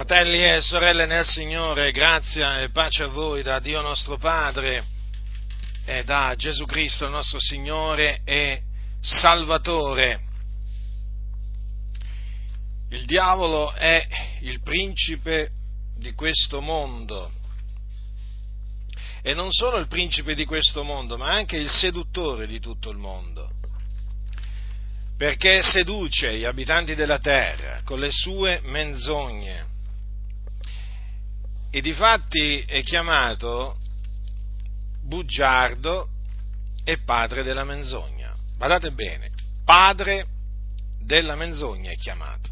Fratelli e sorelle nel Signore, grazia e pace a voi da Dio nostro Padre e da Gesù Cristo nostro Signore e Salvatore. Il diavolo è il principe di questo mondo. E non solo il principe di questo mondo, ma anche il seduttore di tutto il mondo. Perché seduce gli abitanti della terra con le sue menzogne e difatti è chiamato bugiardo e padre della menzogna. Guardate bene, padre della menzogna è chiamato.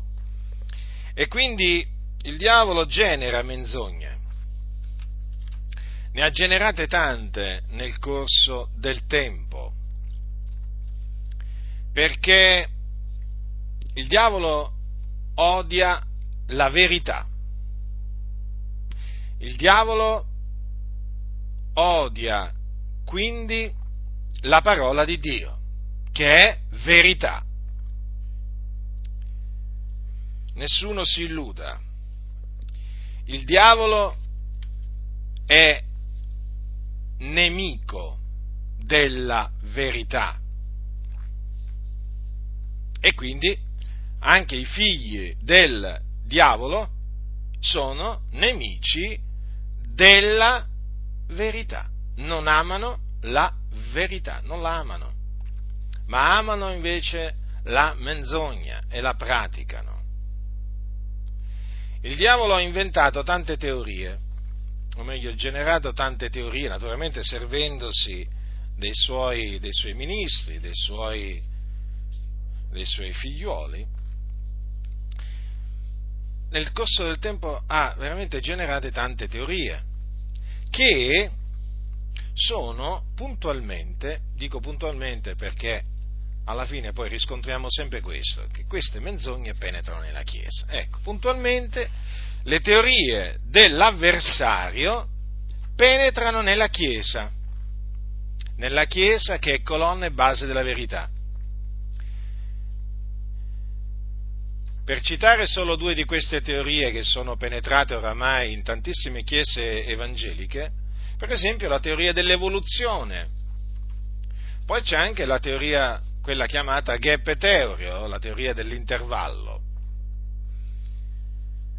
E quindi il diavolo genera menzogne. Ne ha generate tante nel corso del tempo, perché il diavolo odia la verità il diavolo odia quindi la parola di Dio, che è verità. Nessuno si illuda. Il diavolo è nemico della verità. E quindi anche i figli del diavolo sono nemici della verità. Non amano la verità, non la amano, ma amano invece la menzogna e la praticano. Il diavolo ha inventato tante teorie, o meglio, generato tante teorie, naturalmente servendosi dei suoi, dei suoi ministri, dei suoi, dei suoi figliuoli, nel corso del tempo ha veramente generato tante teorie che sono puntualmente, dico puntualmente perché alla fine poi riscontriamo sempre questo, che queste menzogne penetrano nella Chiesa. Ecco, puntualmente le teorie dell'avversario penetrano nella Chiesa, nella Chiesa che è colonna e base della verità. Per citare solo due di queste teorie che sono penetrate oramai in tantissime chiese evangeliche, per esempio la teoria dell'evoluzione, poi c'è anche la teoria, quella chiamata gap theory, o la teoria dell'intervallo,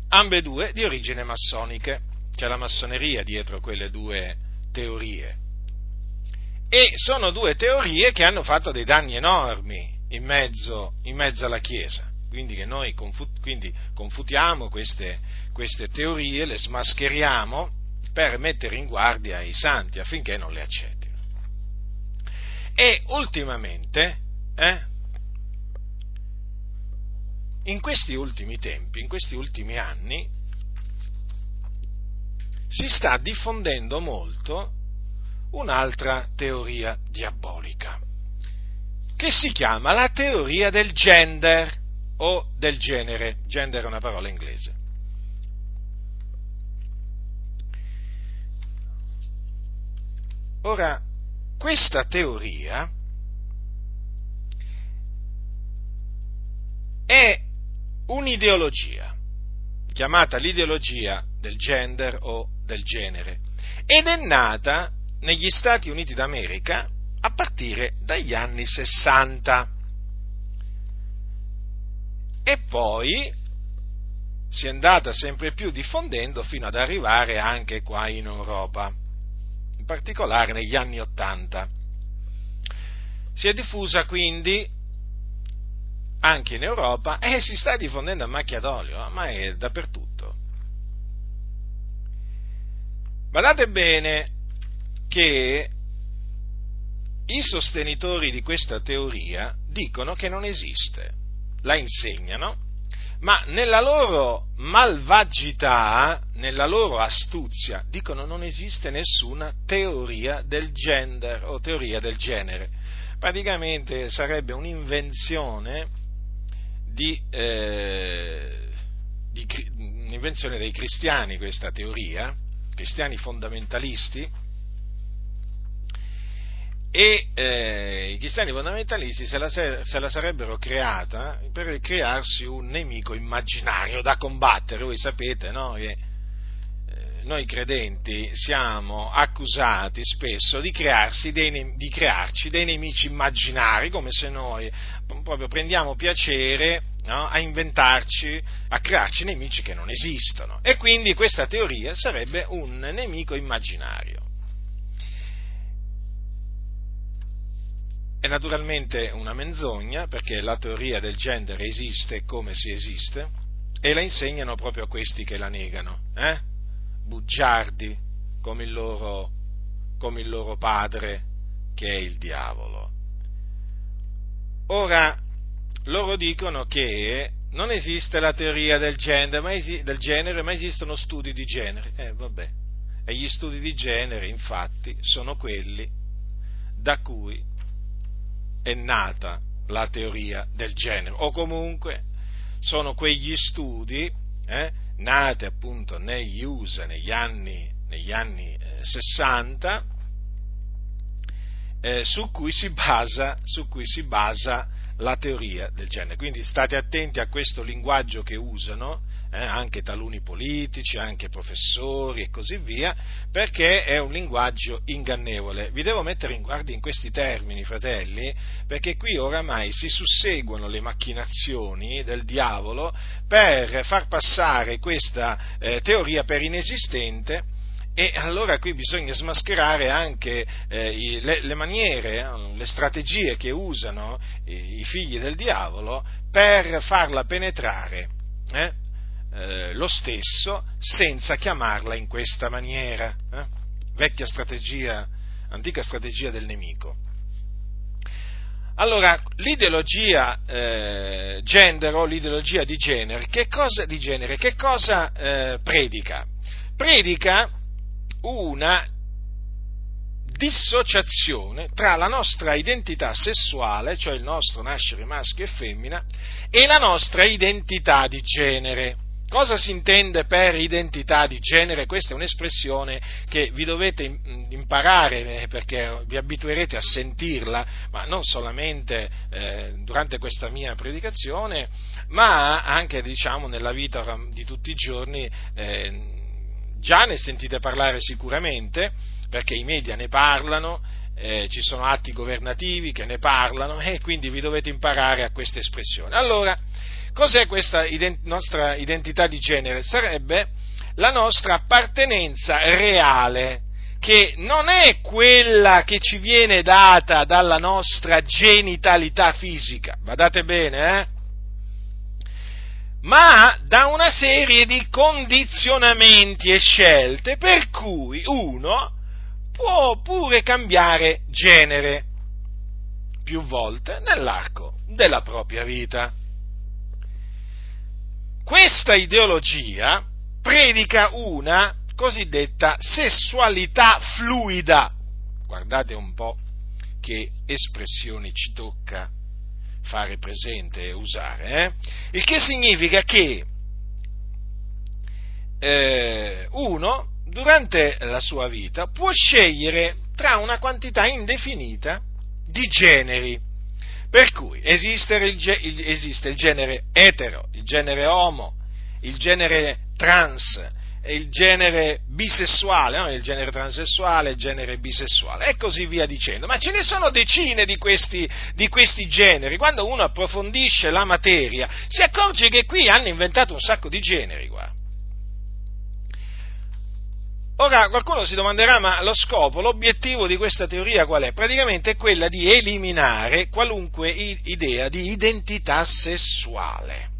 ambedue di origine massonica, c'è la massoneria dietro quelle due teorie. E sono due teorie che hanno fatto dei danni enormi in mezzo, in mezzo alla Chiesa quindi che noi confut- quindi confutiamo queste, queste teorie, le smascheriamo per mettere in guardia i santi affinché non le accettino. E ultimamente, eh, in questi ultimi tempi, in questi ultimi anni, si sta diffondendo molto un'altra teoria diabolica, che si chiama la teoria del gender o del genere. Gender è una parola inglese. Ora, questa teoria è un'ideologia, chiamata l'ideologia del gender o del genere, ed è nata negli Stati Uniti d'America a partire dagli anni 60 e poi si è andata sempre più diffondendo fino ad arrivare anche qua in Europa, in particolare negli anni Ottanta. Si è diffusa quindi anche in Europa e si sta diffondendo a macchia d'olio, ma è dappertutto. Badate bene che i sostenitori di questa teoria dicono che non esiste la insegnano, ma nella loro malvagità, nella loro astuzia, dicono non esiste nessuna teoria del gender o teoria del genere. Praticamente sarebbe un'invenzione, di, eh, di, un'invenzione dei cristiani questa teoria, cristiani fondamentalisti, e eh, i cristiani fondamentalisti se la, se la, sarebbero creata per crearsi un nemico immaginario da combattere. Voi sapete no? che eh, noi credenti siamo accusati spesso di, dei, di, crearci dei nemici immaginari, come se noi proprio prendiamo piacere no? a inventarci, a crearci nemici che non esistono. E quindi questa teoria sarebbe un nemico immaginario. È naturalmente una menzogna perché la teoria del genere esiste come si esiste e la insegnano proprio a questi che la negano, eh? bugiardi come il, loro, come il loro padre che è il diavolo. Ora, loro dicono che non esiste la teoria del genere, ma, esi- del genere, ma esistono studi di genere. Eh, vabbè. E gli studi di genere, infatti, sono quelli da cui è nata la teoria del genere, o comunque sono quegli studi eh, nati appunto negli USA negli anni, negli anni eh, 60 eh, su, cui basa, su cui si basa la teoria del genere. Quindi state attenti a questo linguaggio che usano eh, anche taluni politici, anche professori e così via, perché è un linguaggio ingannevole. Vi devo mettere in guardia in questi termini, fratelli, perché qui oramai si susseguono le macchinazioni del diavolo per far passare questa eh, teoria per inesistente e allora qui bisogna smascherare anche eh, le, le, maniere, eh, le strategie che usano i, i, figli del diavolo per farla penetrare eh, eh, lo stesso senza chiamarla in questa maniera. Eh. Vecchia strategia, antica strategia del nemico. Allora, l'ideologia eh, gender o l'ideologia di genere, che cosa, di genere, che cosa eh, predica? Predica una dissociazione tra la nostra identità sessuale, cioè il nostro nascere maschio e femmina, e la nostra identità di genere. Cosa si intende per identità di genere? Questa è un'espressione che vi dovete imparare eh, perché vi abituerete a sentirla, ma non solamente eh, durante questa mia predicazione, ma anche diciamo, nella vita di tutti i giorni. Eh, già ne sentite parlare sicuramente, perché i media ne parlano, eh, ci sono atti governativi che ne parlano e quindi vi dovete imparare a questa espressione. Allora, cos'è questa ident- nostra identità di genere? Sarebbe la nostra appartenenza reale, che non è quella che ci viene data dalla nostra genitalità fisica, badate bene, eh? Ma da una serie di condizionamenti e scelte per cui uno può pure cambiare genere più volte nell'arco della propria vita. Questa ideologia predica una cosiddetta sessualità fluida. Guardate un po' che espressioni ci tocca fare presente e usare, eh? il che significa che eh, uno durante la sua vita può scegliere tra una quantità indefinita di generi. Per cui esiste il, esiste il genere etero, il genere homo, il genere trans, il genere bisessuale, no? il genere transessuale, il genere bisessuale e così via dicendo. Ma ce ne sono decine di questi, di questi generi. Quando uno approfondisce la materia si accorge che qui hanno inventato un sacco di generi. Guarda. Ora qualcuno si domanderà, ma lo scopo, l'obiettivo di questa teoria qual è? Praticamente è quella di eliminare qualunque idea di identità sessuale.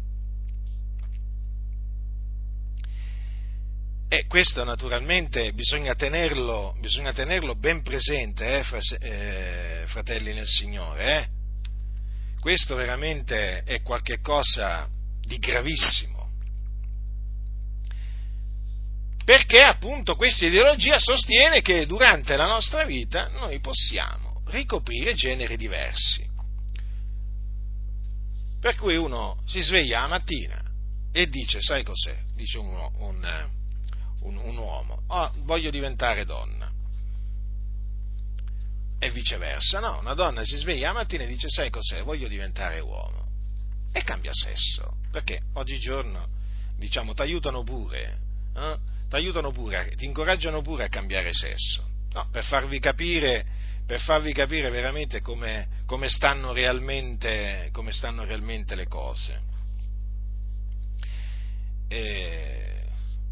E questo naturalmente bisogna tenerlo, bisogna tenerlo ben presente, eh, eh, fratelli nel Signore. Eh? Questo veramente è qualcosa di gravissimo. Perché appunto questa ideologia sostiene che durante la nostra vita noi possiamo ricoprire generi diversi. Per cui uno si sveglia la mattina e dice, sai cos'è? Dice uno, un un, un uomo, oh, voglio diventare donna. e viceversa, no? Una donna si sveglia la mattina e dice sai cos'è, voglio diventare uomo e cambia sesso, perché oggigiorno, diciamo, ti aiutano pure, eh? ti aiutano pure, ti incoraggiano pure a cambiare sesso, no? per farvi capire, per farvi capire veramente come, come, stanno realmente, come stanno realmente le cose. E,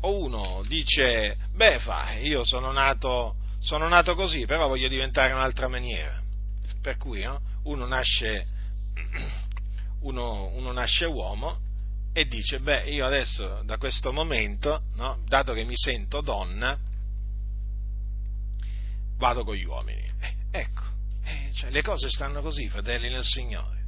uno dice, beh, fa, io sono nato sono nato così, però voglio diventare un'altra maniera. Per cui no? uno, nasce, uno, uno, nasce, uomo e dice, beh, io adesso da questo momento, no? dato che mi sento donna, vado con gli uomini. Eh, ecco, eh, cioè, le cose stanno così, fratelli nel Signore.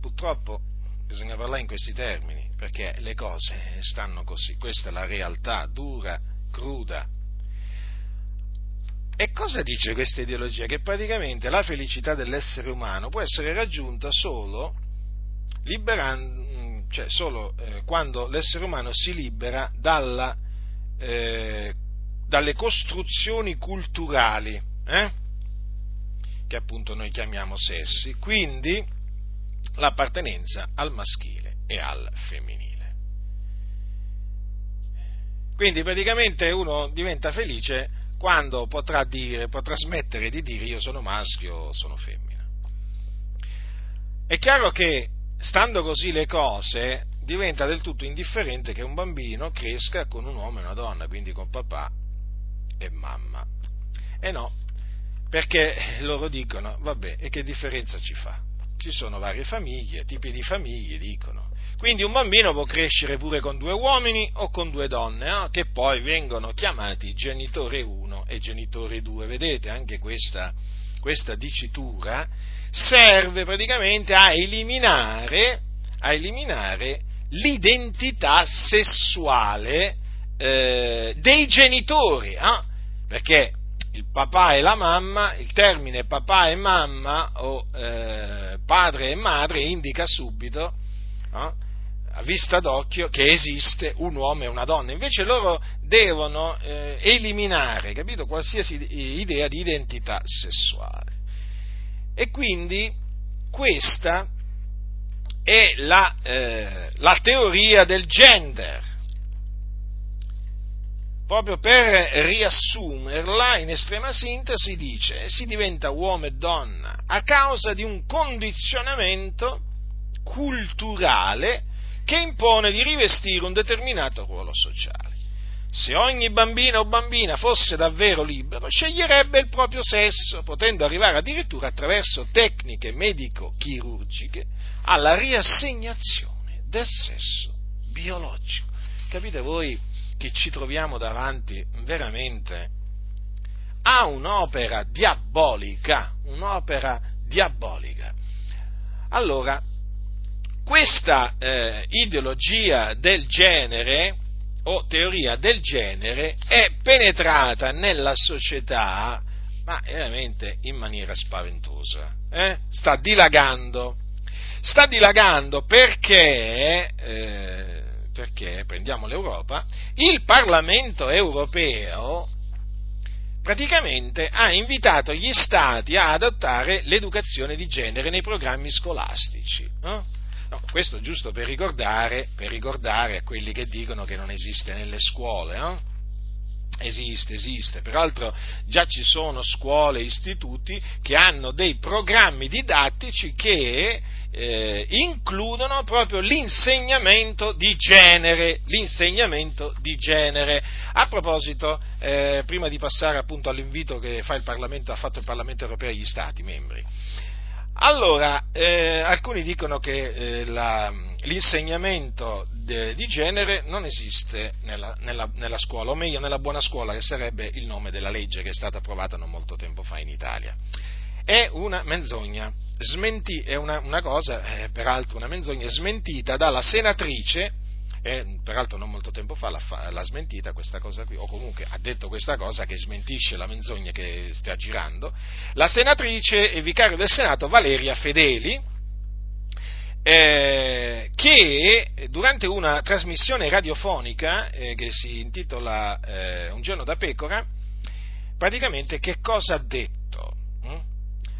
Purtroppo bisogna parlare in questi termini, perché le cose stanno così, questa è la realtà dura, cruda e cosa dice questa ideologia? Che praticamente la felicità dell'essere umano può essere raggiunta solo, cioè solo eh, quando l'essere umano si libera dalla, eh, dalle costruzioni culturali, eh? che appunto noi chiamiamo sessi, quindi l'appartenenza al maschile e al femminile. Quindi praticamente uno diventa felice quando potrà, dire, potrà smettere di dire io sono maschio sono femmina. È chiaro che, stando così le cose, diventa del tutto indifferente che un bambino cresca con un uomo e una donna, quindi con papà e mamma. E no, perché loro dicono, vabbè, e che differenza ci fa? Ci sono varie famiglie, tipi di famiglie, dicono. Quindi un bambino può crescere pure con due uomini o con due donne, no? che poi vengono chiamati genitore 1 e genitore 2. Vedete, anche questa, questa dicitura serve praticamente a eliminare, a eliminare l'identità sessuale eh, dei genitori, eh? perché il papà e la mamma, il termine papà e mamma o eh, padre e madre indica subito no? A vista d'occhio che esiste un uomo e una donna, invece loro devono eh, eliminare, capito, qualsiasi idea di identità sessuale. E quindi questa è la, eh, la teoria del gender. Proprio per riassumerla in estrema sintesi dice si diventa uomo e donna a causa di un condizionamento culturale che impone di rivestire un determinato ruolo sociale. Se ogni bambina o bambina fosse davvero libero, sceglierebbe il proprio sesso, potendo arrivare addirittura attraverso tecniche medico-chirurgiche alla riassegnazione del sesso biologico. Capite voi che ci troviamo davanti veramente a un'opera diabolica, un'opera diabolica. Allora, questa eh, ideologia del genere o teoria del genere è penetrata nella società, ma veramente in maniera spaventosa. Eh? Sta dilagando. Sta dilagando perché, eh, perché, prendiamo l'Europa, il Parlamento europeo praticamente ha invitato gli Stati a adottare l'educazione di genere nei programmi scolastici. Eh? No, questo giusto per ricordare, per ricordare, a quelli che dicono che non esiste nelle scuole, no? Esiste, esiste. Peraltro già ci sono scuole istituti che hanno dei programmi didattici che eh, includono proprio l'insegnamento di genere. L'insegnamento di genere. A proposito, eh, prima di passare appunto all'invito che fa ha fatto il Parlamento europeo agli Stati membri, allora, eh, alcuni dicono che eh, la, l'insegnamento de, di genere non esiste nella, nella, nella, scuola, o meglio nella buona scuola, che sarebbe il nome della legge che è stata approvata non molto tempo fa in Italia. È una menzogna, smenti, è una, una cosa, eh, peraltro una menzogna smentita dalla senatrice e peraltro non molto tempo fa l'ha, l'ha, smentita questa cosa qui, o comunque ha detto questa cosa che smentisce la menzogna che sta girando, la senatrice e vicario del Senato Valeria Fedeli, eh, che durante una trasmissione radiofonica eh, che si intitola eh, Un giorno da pecora, praticamente che cosa ha detto? Hm?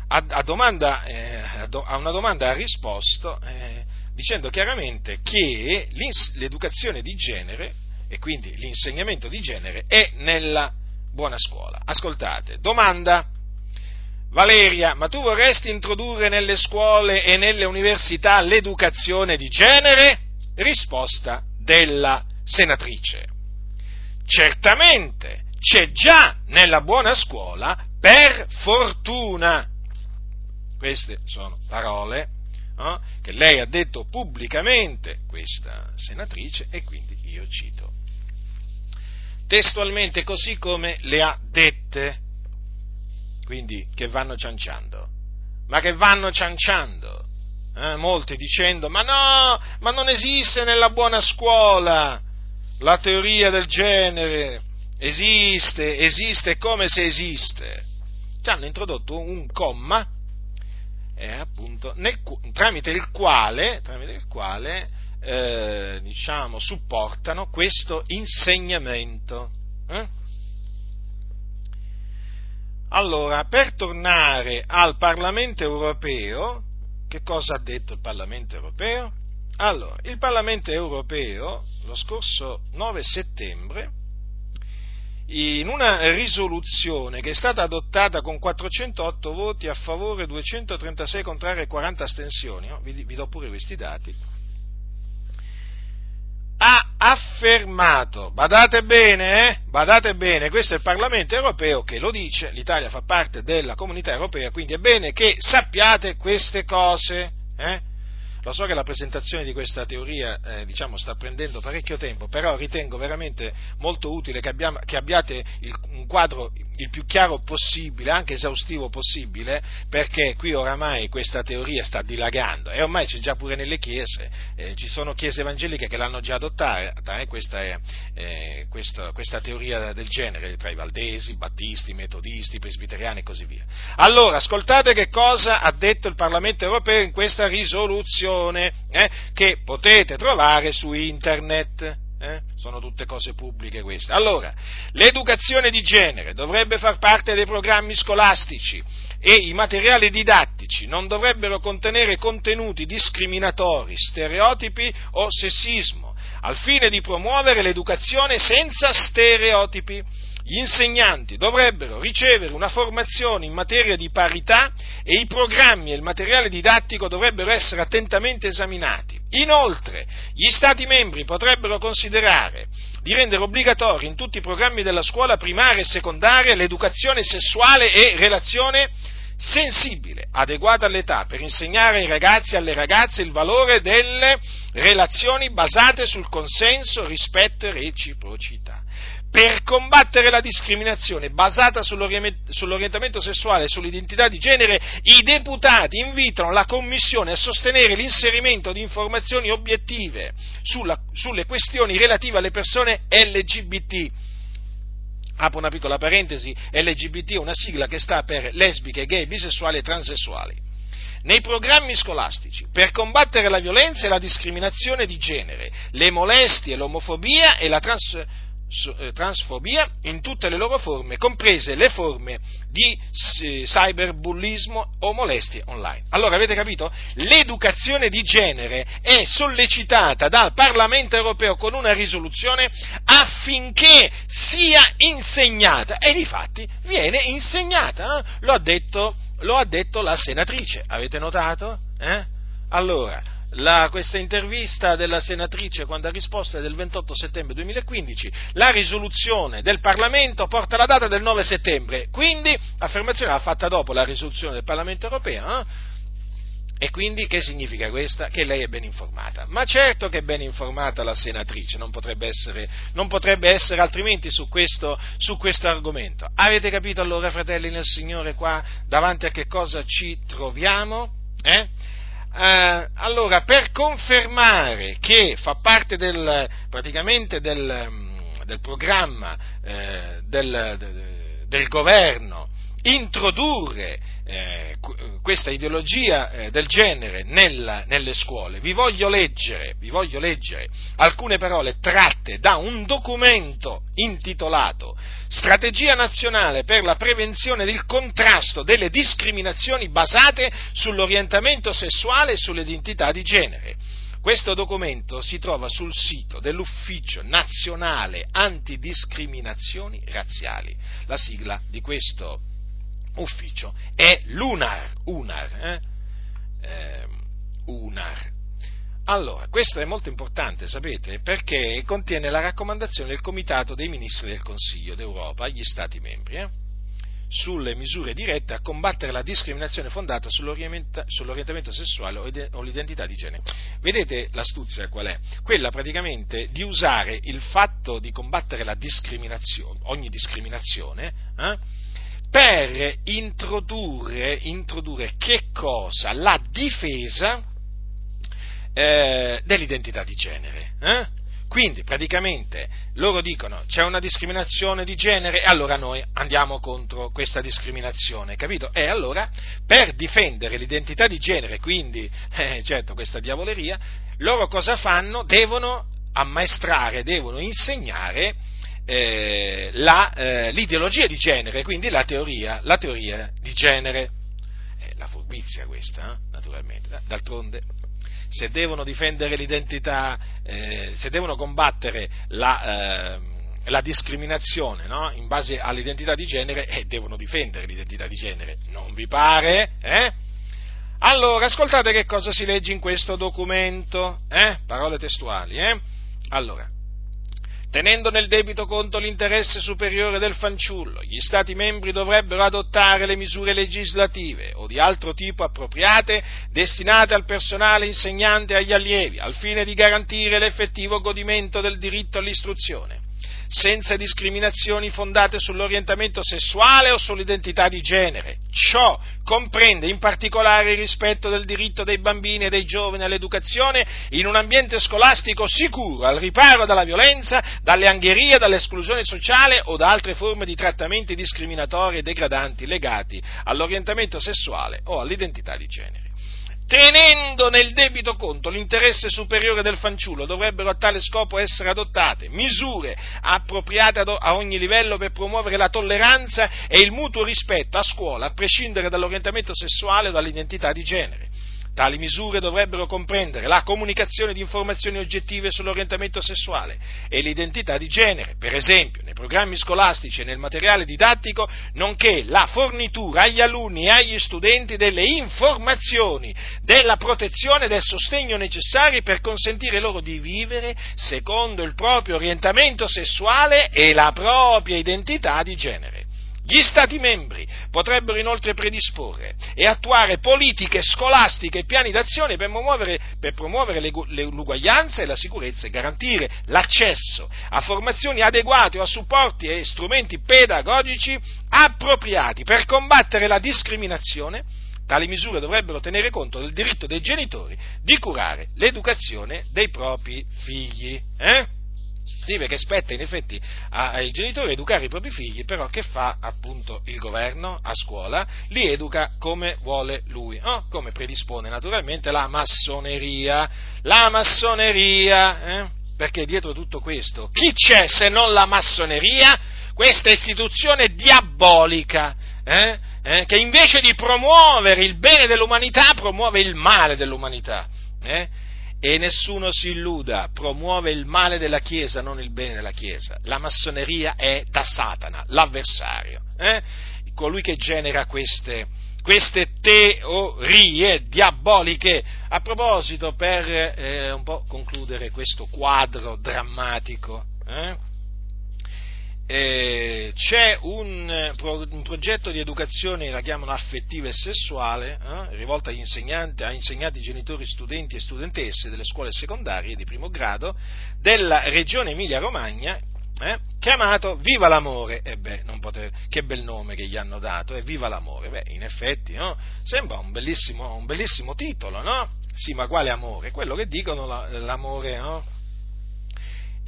a, a, domanda, eh, a una domanda ha risposto eh, dicendo chiaramente che l'educazione di genere e quindi l'insegnamento di genere è nella buona scuola. Ascoltate, domanda. Valeria, ma tu vorresti introdurre nelle scuole e nelle università l'educazione di genere? Risposta della senatrice. Certamente, c'è già nella buona scuola per fortuna. Queste sono parole no? che lei ha detto pubblicamente, questa senatrice, e quindi io cito testualmente così come le ha dette, quindi che vanno cianciando, ma che vanno cianciando, eh? molti dicendo ma no, ma non esiste nella buona scuola la teoria del genere, esiste, esiste come se esiste. Ci hanno introdotto un comma eh, appunto, nel, tramite il quale, tramite il quale eh, diciamo, supportano questo insegnamento. Eh? Allora, per tornare al Parlamento europeo, che cosa ha detto il Parlamento europeo? Allora, il Parlamento europeo lo scorso 9 settembre in una risoluzione che è stata adottata con 408 voti a favore, 236 contrari e 40 astensioni, no? vi, vi do pure questi dati, ha affermato, badate bene, eh? badate bene, questo è il Parlamento europeo che lo dice, l'Italia fa parte della comunità europea, quindi è bene che sappiate queste cose. Eh? Lo so che la presentazione di questa teoria eh, diciamo, sta prendendo parecchio tempo, però ritengo veramente molto utile che, abbiamo, che abbiate il, un quadro il più chiaro possibile, anche esaustivo possibile, perché qui oramai questa teoria sta dilagando e ormai c'è già pure nelle chiese, eh, ci sono chiese evangeliche che l'hanno già adottata, eh, questa, è, eh, questa, questa, teoria del genere, tra i valdesi, battisti, metodisti, presbiteriani e così via. Allora, ascoltate che cosa ha detto il Parlamento europeo in questa risoluzione eh, che potete trovare su internet. Eh? Sono tutte cose pubbliche queste. Allora, l'educazione di genere dovrebbe far parte dei programmi scolastici e i materiali didattici non dovrebbero contenere contenuti discriminatori, stereotipi o sessismo, al fine di promuovere l'educazione senza stereotipi gli insegnanti dovrebbero ricevere una formazione in materia di parità e i programmi e il materiale didattico dovrebbero essere attentamente esaminati. Inoltre, gli Stati membri potrebbero considerare di rendere obbligatorio in tutti i programmi della scuola primaria e secondaria l'educazione sessuale e relazione sensibile, adeguata all'età, per insegnare ai ragazzi e alle ragazze il valore delle relazioni basate sul consenso, rispetto e reciprocità per combattere la discriminazione basata sull'orientamento sessuale e sull'identità di genere, i deputati invitano la Commissione a sostenere l'inserimento di informazioni obiettive sulla, sulle questioni relative alle persone LGBT. Apro una piccola parentesi, LGBT è una sigla che sta per lesbiche, gay, bisessuali e transessuali nei programmi scolastici per combattere la violenza e la discriminazione di genere, le molestie, l'omofobia e la trans, transfobia in tutte le loro forme, comprese le forme di cyberbullismo o molestie online. Allora avete capito? L'educazione di genere è sollecitata dal Parlamento europeo con una risoluzione affinché sia insegnata e di fatti viene insegnata, eh? lo, ha detto, lo, ha detto, la senatrice, avete notato? Eh? Allora, la, questa intervista della senatrice quando ha risposto è del 28 settembre 2015, la risoluzione del Parlamento porta la data del 9 settembre, quindi affermazione l'ha fatta dopo la risoluzione del Parlamento europeo. Eh? E quindi che significa questa? Che lei è ben informata. Ma certo che è ben informata la senatrice, non potrebbe essere, non potrebbe essere altrimenti su questo, su questo, argomento. Avete capito allora, fratelli nel Signore, qua davanti a che cosa ci troviamo? Eh? Eh, allora, per confermare che fa parte del, praticamente del, mm, del programma eh, del, del, governo introdurre eh, questa ideologia eh, del genere nella, nelle scuole. Vi voglio, leggere, vi voglio leggere alcune parole tratte da un documento intitolato Strategia nazionale per la prevenzione del contrasto delle discriminazioni basate sull'orientamento sessuale e sull'identità di genere. Questo documento si trova sul sito dell'Ufficio Nazionale Antidiscriminazioni Razziali. La sigla di questo ufficio è l'UNAR. UNAR, eh? Eh, UNAR. Allora, questo è molto importante, sapete, perché contiene la raccomandazione del Comitato dei Ministri del Consiglio d'Europa agli Stati membri. Eh? sulle misure dirette a combattere la discriminazione fondata sull'orientamento sessuale o l'identità di genere. Vedete l'astuzia qual è? Quella praticamente di usare il fatto di combattere la discriminazione, ogni discriminazione, eh, per introdurre, introdurre, che cosa? La difesa eh, dell'identità di genere. Eh? Quindi praticamente loro dicono c'è una discriminazione di genere e allora noi andiamo contro questa discriminazione, capito? E allora per difendere l'identità di genere, quindi eh, certo questa diavoleria, loro cosa fanno? Devono ammaestrare, devono insegnare eh, la, eh, l'ideologia di genere, quindi la teoria, la teoria di genere. È la furbizia questa, eh? naturalmente, d'altronde se devono difendere l'identità, eh, se devono combattere la, eh, la discriminazione no? in base all'identità di genere, eh, devono difendere l'identità di genere. Non vi pare? Eh? Allora, ascoltate che cosa si legge in questo documento, eh? parole testuali. Eh? Allora, tenendo nel debito conto l'interesse superiore del fanciullo, gli Stati membri dovrebbero adottare le misure legislative o di altro tipo appropriate destinate al personale insegnante e agli allievi, al fine di garantire l'effettivo godimento del diritto all'istruzione senza discriminazioni fondate sull'orientamento sessuale o sull'identità di genere. Ciò comprende in particolare il rispetto del diritto dei bambini e dei giovani all'educazione in un ambiente scolastico sicuro, al riparo dalla violenza, dalle angherie, dall'esclusione sociale o da altre forme di trattamenti discriminatori e degradanti legati all'orientamento sessuale o all'identità di genere tenendo nel debito conto l'interesse superiore del fanciullo, dovrebbero a tale scopo essere adottate misure appropriate a ogni livello per promuovere la tolleranza e il mutuo rispetto a scuola, a prescindere dall'orientamento sessuale o dall'identità di genere. Tali misure dovrebbero comprendere la comunicazione di informazioni oggettive sull'orientamento sessuale e l'identità di genere, per esempio nei programmi scolastici e nel materiale didattico, nonché la fornitura agli alunni e agli studenti delle informazioni, della protezione e del sostegno necessari per consentire loro di vivere secondo il proprio orientamento sessuale e la propria identità di genere. Gli Stati membri potrebbero inoltre predisporre e attuare politiche scolastiche e piani d'azione per promuovere, per promuovere le, le, l'uguaglianza e la sicurezza e garantire l'accesso a formazioni adeguate o a supporti e strumenti pedagogici appropriati per combattere la discriminazione. Tali misure dovrebbero tenere conto del diritto dei genitori di curare l'educazione dei propri figli. Eh? Sì, perché spetta in effetti ai genitori educare i propri figli, però che fa appunto il governo a scuola? Li educa come vuole lui, no? come predispone naturalmente la massoneria. La massoneria, eh? perché dietro tutto questo chi c'è se non la massoneria? Questa istituzione diabolica, eh? Eh? che invece di promuovere il bene dell'umanità promuove il male dell'umanità. E nessuno si illuda, promuove il male della Chiesa, non il bene della Chiesa. La massoneria è da Satana, l'avversario, eh? colui che genera queste, queste teorie diaboliche. A proposito, per eh, un po' concludere questo quadro drammatico, eh? Eh, c'è un, un, progetto di educazione, la chiamano affettiva e sessuale, eh, rivolta agli insegnanti, a insegnanti, genitori, studenti e studentesse delle scuole secondarie di primo grado della regione Emilia-Romagna, eh, chiamato Viva l'amore. Beh, poter, che bel nome che gli hanno dato, eh, Viva l'amore. Beh, in effetti, no? Sembra un bellissimo, un bellissimo, titolo, no? Sì, ma quale amore? Quello che dicono la, l'amore, no?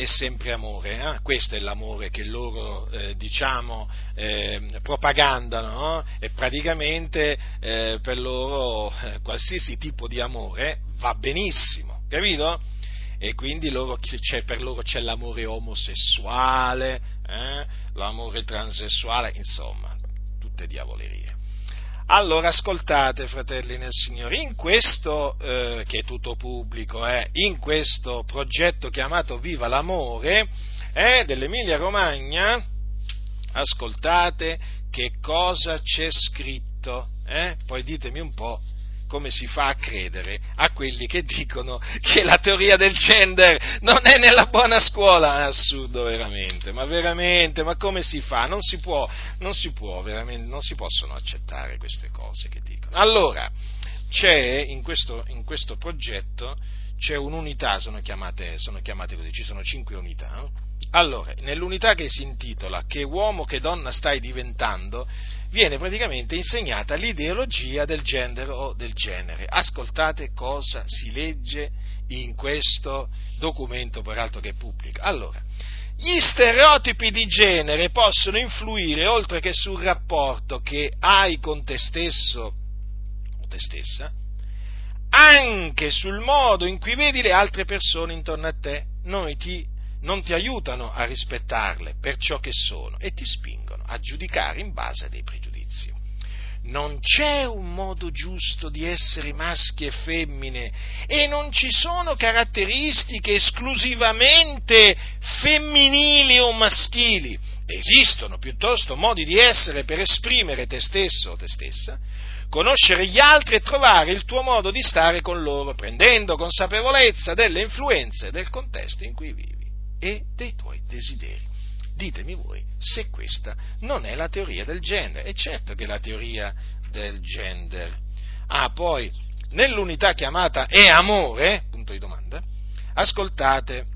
È sempre amore, eh? questo è l'amore che loro eh, diciamo eh, propagandano no? e praticamente eh, per loro eh, qualsiasi tipo di amore va benissimo, capito? E quindi loro, per loro c'è l'amore omosessuale, eh? l'amore transessuale, insomma, tutte diavolerie. Allora ascoltate, fratelli nel Signore, in questo, eh, che è tutto pubblico, eh, in questo progetto chiamato Viva l'amore eh, dell'Emilia Romagna, ascoltate che cosa c'è scritto, eh? poi ditemi un po' come si fa a credere a quelli che dicono che la teoria del gender non è nella buona scuola? È assurdo veramente, ma veramente, ma come si fa? Non si può, non si può, veramente, non si possono accettare queste cose che dicono. Allora, c'è in questo, in questo progetto, c'è un'unità, sono chiamate, sono chiamate così, ci sono cinque unità, no? Allora, nell'unità che si intitola Che uomo, che donna stai diventando, viene praticamente insegnata l'ideologia del gender o del genere. Ascoltate cosa si legge in questo documento, peraltro che è pubblico. Allora, gli stereotipi di genere possono influire oltre che sul rapporto che hai con te stesso o te stessa, anche sul modo in cui vedi le altre persone intorno a te. Noi ti non ti aiutano a rispettarle per ciò che sono e ti spingono a giudicare in base a dei pregiudizi. Non c'è un modo giusto di essere maschi e femmine e non ci sono caratteristiche esclusivamente femminili o maschili. Esistono piuttosto modi di essere per esprimere te stesso o te stessa, conoscere gli altri e trovare il tuo modo di stare con loro, prendendo consapevolezza delle influenze del contesto in cui vivi e dei tuoi desideri. Ditemi voi se questa non è la teoria del gender. E certo che è la teoria del gender. Ah, poi, nell'unità chiamata è amore, punto di domanda, ascoltate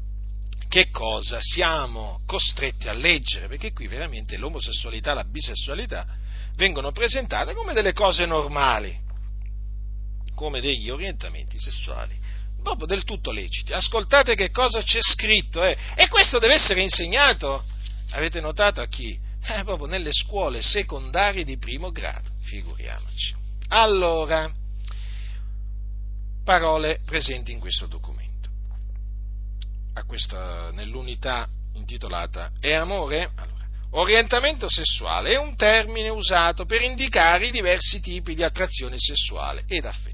che cosa siamo costretti a leggere, perché qui veramente l'omosessualità e la bisessualità vengono presentate come delle cose normali, come degli orientamenti sessuali proprio del tutto leciti. Ascoltate che cosa c'è scritto, eh? e questo deve essere insegnato, avete notato a chi? Eh, proprio nelle scuole secondarie di primo grado, figuriamoci. Allora, parole presenti in questo documento, questa, nell'unità intitolata È amore? Allora, orientamento sessuale è un termine usato per indicare i diversi tipi di attrazione sessuale ed affettiva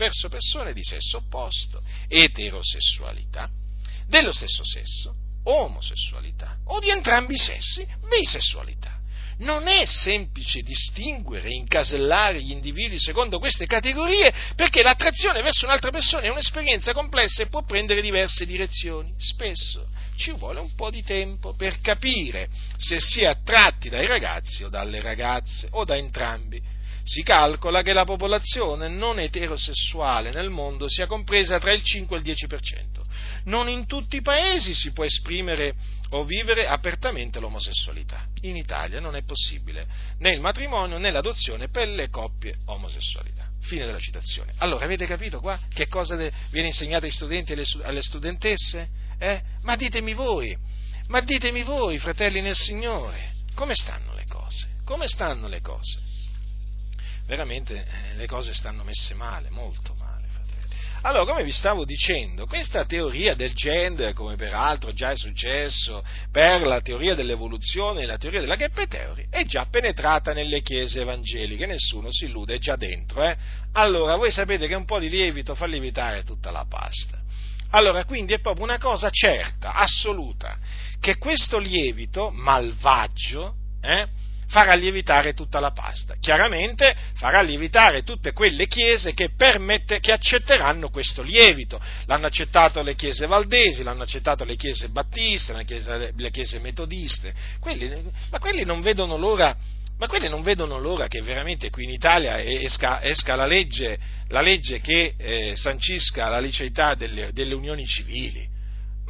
verso persone di sesso opposto, eterosessualità, dello stesso sesso, omosessualità o di entrambi i sessi, bisessualità. Non è semplice distinguere e incasellare gli individui secondo queste categorie perché l'attrazione verso un'altra persona è un'esperienza complessa e può prendere diverse direzioni. Spesso ci vuole un po' di tempo per capire se si è attratti dai ragazzi o dalle ragazze o da entrambi si calcola che la popolazione non eterosessuale nel mondo sia compresa tra il 5 e il 10%. Non in tutti i paesi si può esprimere o vivere apertamente l'omosessualità. In Italia non è possibile né il matrimonio né l'adozione per le coppie omosessualità. Fine della citazione. Allora, avete capito qua che cosa viene insegnato ai studenti e alle studentesse? Eh? Ma ditemi voi, ma ditemi voi, fratelli nel Signore, come stanno le cose? Come stanno le cose? Veramente eh, le cose stanno messe male, molto male. Allora, come vi stavo dicendo, questa teoria del gender, come peraltro già è successo per la teoria dell'evoluzione e la teoria della gap theory, è già penetrata nelle chiese evangeliche, nessuno si illude, è già dentro. Eh? Allora, voi sapete che un po' di lievito fa lievitare tutta la pasta. Allora, quindi è proprio una cosa certa, assoluta, che questo lievito malvagio, eh, farà lievitare tutta la pasta. Chiaramente farà lievitare tutte quelle chiese che, permette, che accetteranno questo lievito. L'hanno accettato le chiese valdesi, l'hanno accettato le chiese battiste, le chiese, le chiese metodiste. Quelli, ma quelli non vedono l'ora ma quelli non vedono l'ora che veramente qui in Italia esca, esca la, legge, la, legge, che eh, sancisca la liceità delle, delle, unioni civili.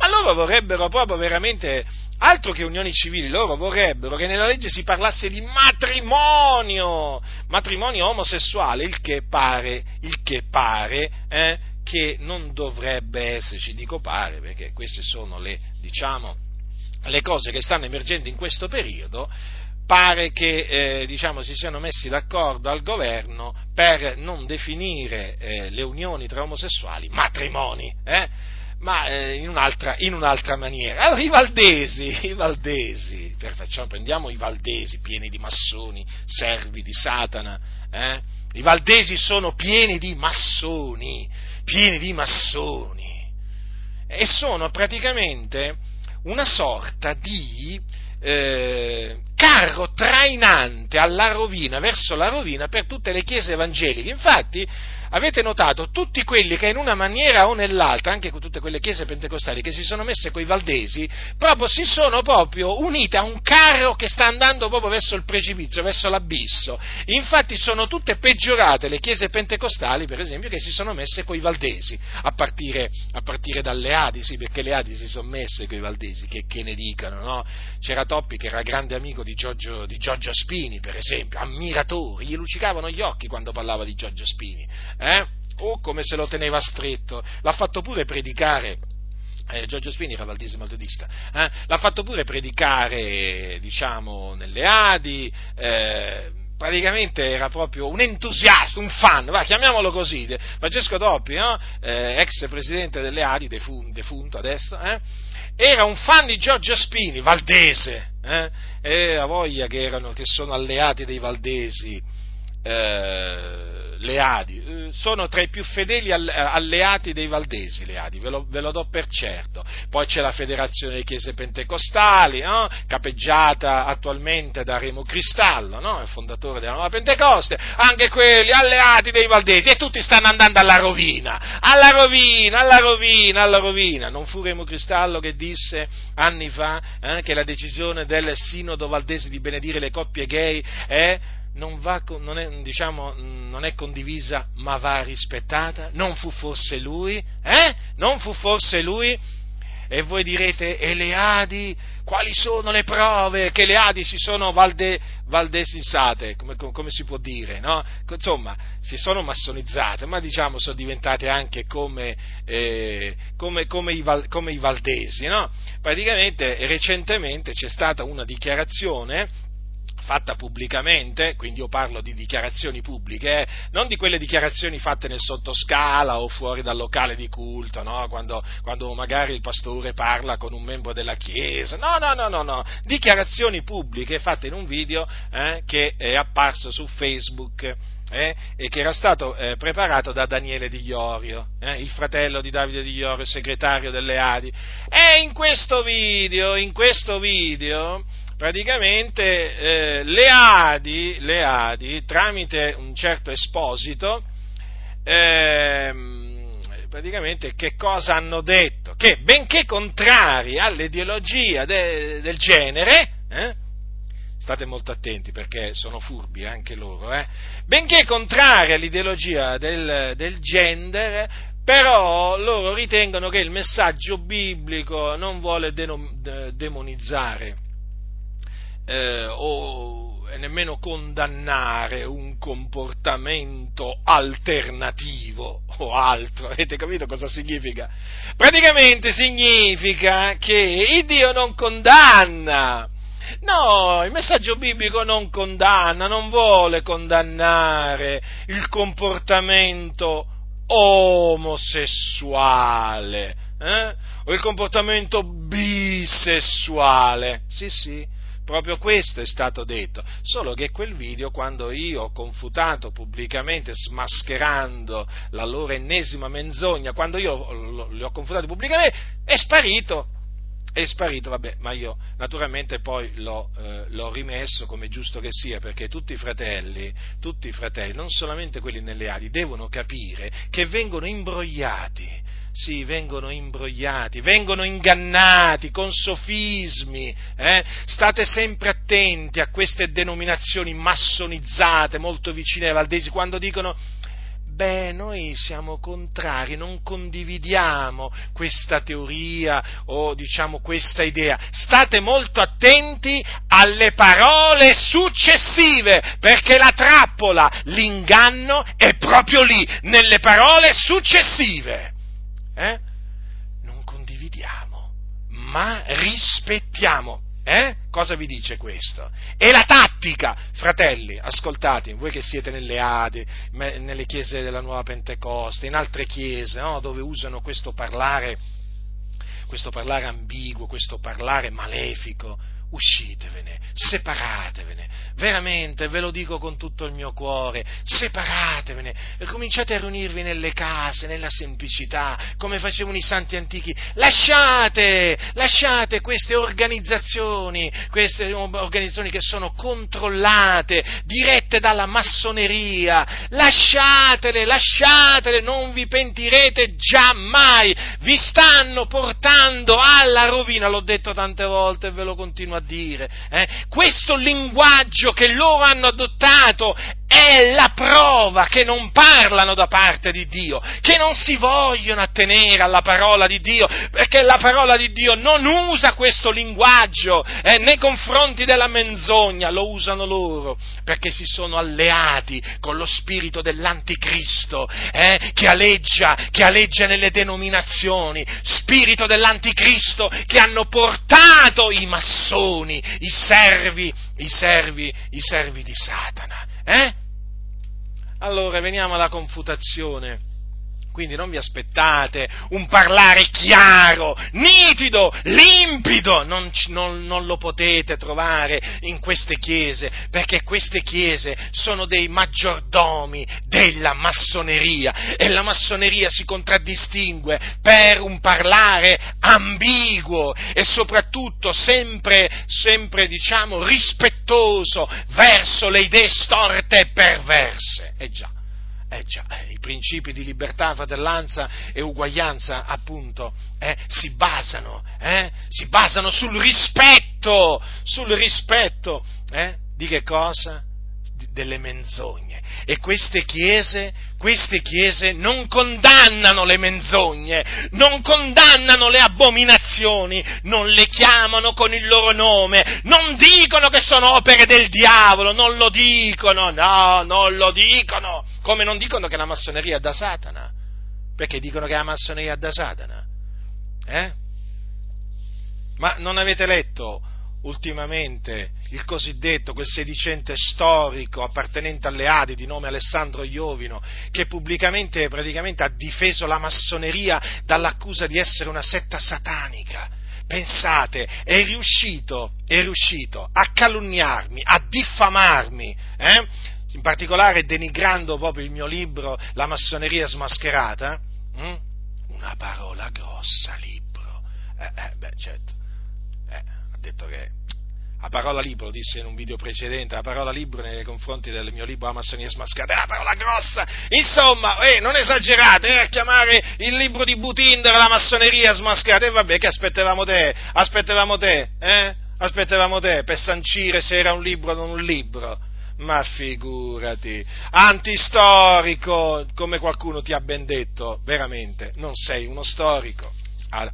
Ma loro vorrebbero proprio veramente altro che unioni civili, loro vorrebbero che nella legge si parlasse di matrimonio, matrimonio omosessuale, il che pare, il che pare eh, che non dovrebbe esserci, dico pare, perché queste sono le, diciamo, le cose che stanno emergendo in questo periodo, pare che eh, diciamo, si siano messi d'accordo al governo per non definire eh, le unioni tra omosessuali matrimoni, eh? Ma eh, in un'altra, in, un'altra, maniera. Allora i valdesi, i valdesi, facciamo, prendiamo i valdesi pieni di massoni, servi di Satana, eh? i valdesi sono pieni di massoni, pieni di massoni, e sono praticamente una sorta di eh, carro trainante alla rovina, verso la rovina per tutte le chiese evangeliche. Infatti, avete notato, tutti quelli che in una maniera o nell'altra, anche con tutte quelle chiese pentecostali che si sono messe coi valdesi, proprio si sono proprio unite a un carro che sta andando proprio verso il precipizio, verso l'abisso. Infatti sono tutte peggiorate le chiese pentecostali, per esempio, che si sono messe coi valdesi, a partire, a partire dalle Adi, perché le Adi si sono messe coi valdesi, che, che ne dicano, no? C'era Toppi che era grande amico di Giorgio, di Giorgio Spini, per esempio, ammiratori, gli luccicavano gli occhi quando parlava di Giorgio Spini eh? Oh, come se lo teneva stretto. L'ha fatto pure predicare. Eh, Giorgio Spini era valdese metodista, eh? l'ha fatto pure predicare, diciamo, nelle Adi, eh, praticamente era proprio un entusiasta, un fan, va, chiamiamolo così, Francesco Toppi, no? eh, ex presidente delle Adi, defunto, defunto adesso, eh? era un fan di Giorgio Spini, valdese, eh? e a voglia che, erano, che sono alleati dei valdesi, eh, le Adi, eh, sono tra i più fedeli alleati dei Valdesi, le Adi, ve lo, ve lo do per certo. Poi c'è la Federazione delle Chiese Pentecostali, no? capeggiata attualmente da Remo Cristallo, no? il fondatore della Nuova Pentecoste, anche quelli alleati dei Valdesi, e tutti stanno andando alla rovina, alla rovina, alla rovina, alla rovina. Non fu Remo Cristallo che disse anni fa eh, che la decisione del Sinodo Valdese di benedire le coppie gay è non, va, non, è, diciamo, non, è, condivisa ma va rispettata? Non fu forse lui? Eh? Non fu forse lui? E voi direte, e le Adi? Quali sono le prove che le Adi si sono valde, valdesizzate? Come, come, si può dire? No? Insomma, si sono massonizzate, ma diciamo sono diventate anche come, eh, come, come, i, i, valdesi. No? Praticamente recentemente c'è stata una dichiarazione fatta pubblicamente, quindi io parlo di dichiarazioni pubbliche, eh, non di quelle dichiarazioni fatte nel sottoscala o fuori dal locale di culto, no? quando, quando, magari il pastore parla con un membro della Chiesa, no, no, no, no, no. dichiarazioni pubbliche fatte in un video eh, che è apparso su Facebook. Eh, e che era stato eh, preparato da Daniele Di Iorio, eh, il fratello di Davide Di Iorio, segretario delle Adi. E in questo video, in questo video praticamente eh, le, Adi, le, Adi, tramite un certo esposito, eh, praticamente che cosa hanno detto? Che benché contrari all'ideologia de, del genere, eh, state molto attenti perché sono furbi anche loro, eh, benché contrari all'ideologia del, del gender, però loro ritengono che il messaggio biblico non vuole demonizzare eh, o nemmeno condannare un comportamento alternativo o altro. Avete capito cosa significa? Praticamente significa che il Dio non condanna. No, il messaggio biblico non condanna, non vuole condannare il comportamento omosessuale eh? o il comportamento bisessuale. Sì, sì Proprio questo è stato detto, solo che quel video, quando io ho confutato pubblicamente, smascherando la loro ennesima menzogna, quando io li ho confutati pubblicamente, è sparito, è sparito, vabbè, ma io naturalmente poi l'ho, eh, l'ho, rimesso come giusto che sia, perché tutti i fratelli, tutti i fratelli, non solamente quelli nelle ali, devono capire che vengono imbrogliati sì, vengono imbrogliati, vengono ingannati con sofismi. Eh? State sempre attenti a queste denominazioni massonizzate, molto vicine ai valdesi, quando dicono beh, noi siamo contrari, non condividiamo questa teoria o diciamo questa idea. State molto attenti alle parole successive, perché la trappola, l'inganno è proprio lì, nelle parole successive. Eh? Non condividiamo, ma rispettiamo. Eh? Cosa vi dice questo? E la tattica, fratelli, ascoltate, voi che siete nelle Ade, nelle chiese della Nuova Pentecoste, in altre chiese, no? dove usano questo parlare, questo parlare ambiguo, questo parlare malefico, uscitevene, separatevene, veramente ve lo dico con tutto il mio cuore, separatevene. Cominciate a riunirvi nelle case, nella semplicità, come facevano i santi antichi, lasciate, lasciate queste organizzazioni, queste organizzazioni che sono controllate, dirette dalla massoneria, lasciatele, lasciatele, non vi pentirete giammai, vi stanno portando alla rovina, l'ho detto tante volte e ve lo continuo a dire. Eh? Questo linguaggio che loro hanno adottato è la prova che non parlano da parte di Dio, che non si vogliono attenere alla parola di Dio, perché la parola di Dio non usa questo linguaggio eh, nei confronti della menzogna, lo usano loro, perché si sono alleati con lo spirito dell'anticristo, eh, che, aleggia, che aleggia nelle denominazioni, spirito dell'anticristo che hanno portato i massoni, i servi, i servi, i servi di Satana. Eh? Allora veniamo alla confutazione. Quindi non vi aspettate un parlare chiaro, nitido, limpido, non, non, non, lo potete trovare in queste chiese, perché queste chiese sono dei maggiordomi della massoneria e la massoneria si contraddistingue per un parlare ambiguo e soprattutto sempre, sempre diciamo, rispettoso verso le idee storte e perverse. Eh già. Eh già, eh, i principi di libertà, fratellanza e uguaglianza, appunto, eh, si basano, eh, si basano sul rispetto, sul rispetto, eh, di che cosa? Delle menzogne. E queste chiese, queste chiese non condannano le menzogne, non condannano le abominazioni, non le chiamano con il loro nome, non dicono che sono opere del diavolo, non lo dicono, no, non lo dicono, come non dicono che la massoneria è da Satana. Perché dicono che la massoneria è da Satana? Eh? Ma non avete letto ultimamente il cosiddetto, quel sedicente storico appartenente alle Adi di nome Alessandro Iovino, che pubblicamente praticamente ha difeso la massoneria dall'accusa di essere una setta satanica. Pensate, è riuscito, è riuscito a calunniarmi, a diffamarmi, eh? in particolare denigrando proprio il mio libro La massoneria smascherata. Hm? Una parola grossa, libro. Eh, eh, beh, certo detto che la parola libro, lo disse in un video precedente, la parola libro nei confronti del mio libro La massonia smascherata è una parola grossa, insomma, eh, non esagerate eh, a chiamare il libro di Butinder la massoneria smascherata, e vabbè, che aspettavamo te, aspettavamo te, eh, aspettavamo te per sancire se era un libro o non un libro, ma figurati, antistorico, come qualcuno ti ha ben detto, veramente, non sei uno storico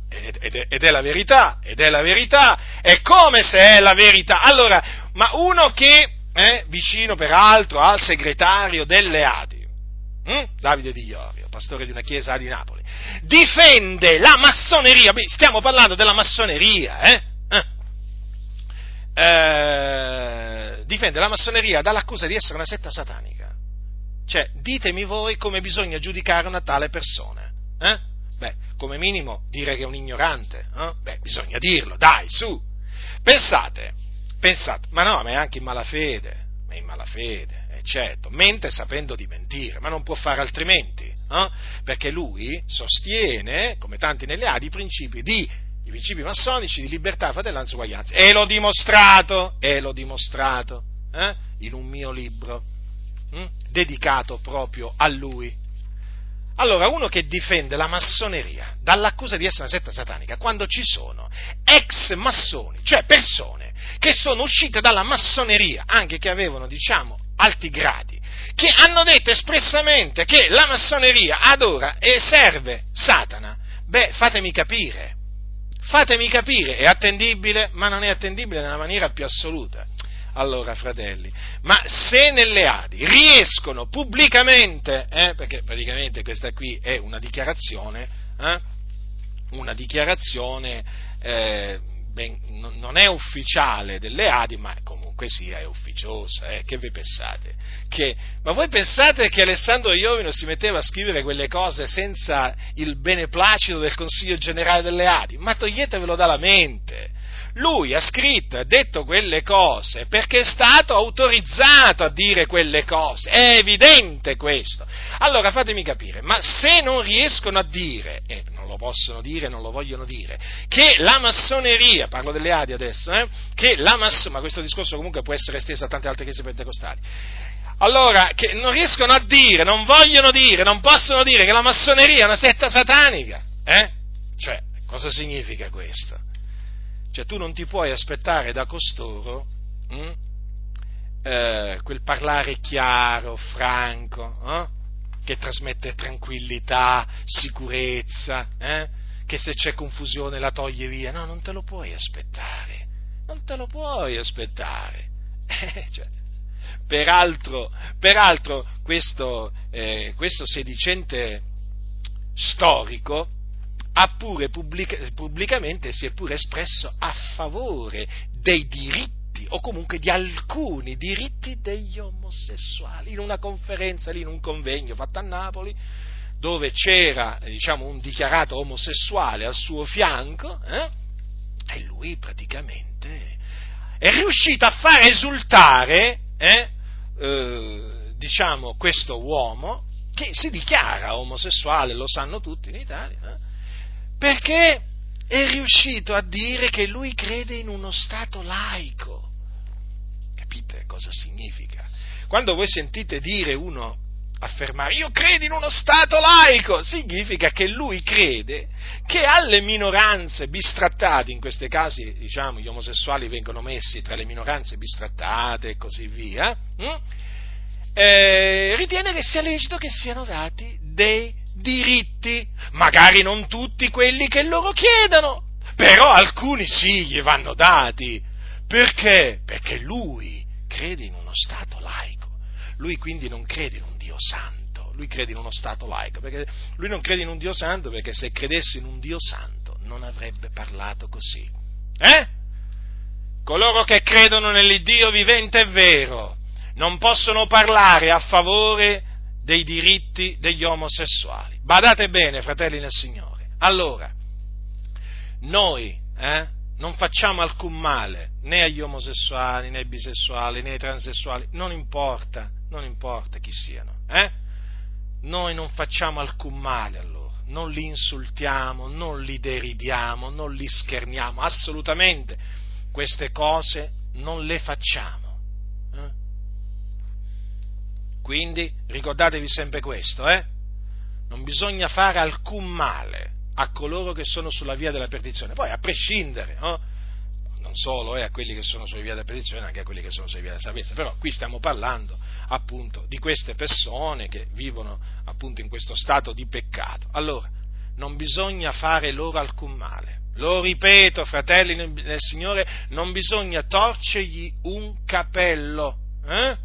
ed è la verità, ed è la verità, è come se è la verità. Allora, ma uno che è vicino peraltro al segretario delle Adi, hm? Davide Di Iorio, pastore di una chiesa di Napoli, difende la massoneria, stiamo parlando della massoneria, eh? Eh. Eh, difende la massoneria dall'accusa di essere una setta satanica. Cioè, ditemi voi come bisogna giudicare una tale persona. Eh? Beh, come minimo dire che è un ignorante, eh? beh, bisogna dirlo, dai, su. Pensate, pensate, ma no, ma è anche in malafede, è in malafede, eh, certo, mente sapendo di mentire, ma non può fare altrimenti, eh? perché lui sostiene, come tanti nelle Adi, i principi di i principi massonici di libertà, fratellanza e uguaglianza. E l'ho dimostrato, e l'ho dimostrato, eh? in un mio libro, hm? dedicato proprio a lui, allora, uno che difende la massoneria dall'accusa di essere una setta satanica, quando ci sono ex massoni, cioè persone che sono uscite dalla massoneria, anche che avevano, diciamo, alti gradi, che hanno detto espressamente che la massoneria adora e serve Satana, beh, fatemi capire, fatemi capire, è attendibile, ma non è attendibile nella maniera più assoluta. Allora, fratelli, ma se nelle Adi riescono pubblicamente, eh, perché praticamente questa qui è una dichiarazione, eh, una dichiarazione eh, ben, non è ufficiale delle Adi, ma comunque sia è ufficiosa, eh, che vi pensate? Che, ma voi pensate che Alessandro Iovino si metteva a scrivere quelle cose senza il beneplacito del Consiglio Generale delle Adi? Ma toglietevelo dalla mente! Lui ha scritto e ha detto quelle cose perché è stato autorizzato a dire quelle cose, è evidente questo. Allora fatemi capire, ma se non riescono a dire, e non lo possono dire, non lo vogliono dire, che la massoneria, parlo delle Adi adesso, eh, che la massoneria, ma questo discorso comunque può essere esteso a tante altre chiese pentecostali, allora, che non riescono a dire, non vogliono dire, non possono dire che la massoneria è una setta satanica, eh? Cioè, cosa significa questo? Cioè tu non ti puoi aspettare da costoro hm, eh, quel parlare chiaro, franco, eh, che trasmette tranquillità, sicurezza, eh, che se c'è confusione la toglie via. No, non te lo puoi aspettare, non te lo puoi aspettare. Eh, cioè, peraltro, peraltro questo, eh, questo sedicente storico ha pure pubblica, pubblicamente si è pure espresso a favore dei diritti o comunque di alcuni diritti degli omosessuali in una conferenza lì, in un convegno fatto a Napoli dove c'era diciamo, un dichiarato omosessuale al suo fianco eh? e lui praticamente è riuscito a far esultare eh, eh, diciamo, questo uomo che si dichiara omosessuale, lo sanno tutti in Italia, eh? Perché è riuscito a dire che lui crede in uno Stato laico. Capite cosa significa? Quando voi sentite dire uno affermare io credo in uno Stato laico, significa che lui crede che alle minoranze bistrattate, in questi casi diciamo gli omosessuali vengono messi tra le minoranze bistrattate e così via, hm? eh, ritiene che sia lecito che siano dati dei diritti, magari non tutti quelli che loro chiedono, però alcuni sì gli vanno dati. Perché? Perché lui crede in uno Stato laico, lui quindi non crede in un Dio santo, lui crede in uno Stato laico, perché lui non crede in un Dio santo perché se credesse in un Dio santo non avrebbe parlato così. Eh? Coloro che credono nell'Iddio vivente e vero non possono parlare a favore dei diritti degli omosessuali. Badate bene, fratelli nel Signore. Allora, noi eh, non facciamo alcun male né agli omosessuali, né ai bisessuali, né ai transessuali, non importa, non importa chi siano. Eh? Noi non facciamo alcun male a loro, non li insultiamo, non li deridiamo, non li scherniamo, assolutamente queste cose non le facciamo. Quindi ricordatevi sempre questo, eh? Non bisogna fare alcun male a coloro che sono sulla via della perdizione, poi a prescindere, no? non solo eh, a quelli che sono sulla via della perdizione, anche a quelli che sono sulla via della salvezza, però qui stiamo parlando appunto di queste persone che vivono appunto in questo stato di peccato. Allora, non bisogna fare loro alcun male. Lo ripeto, fratelli nel Signore, non bisogna torcergli un capello. Eh?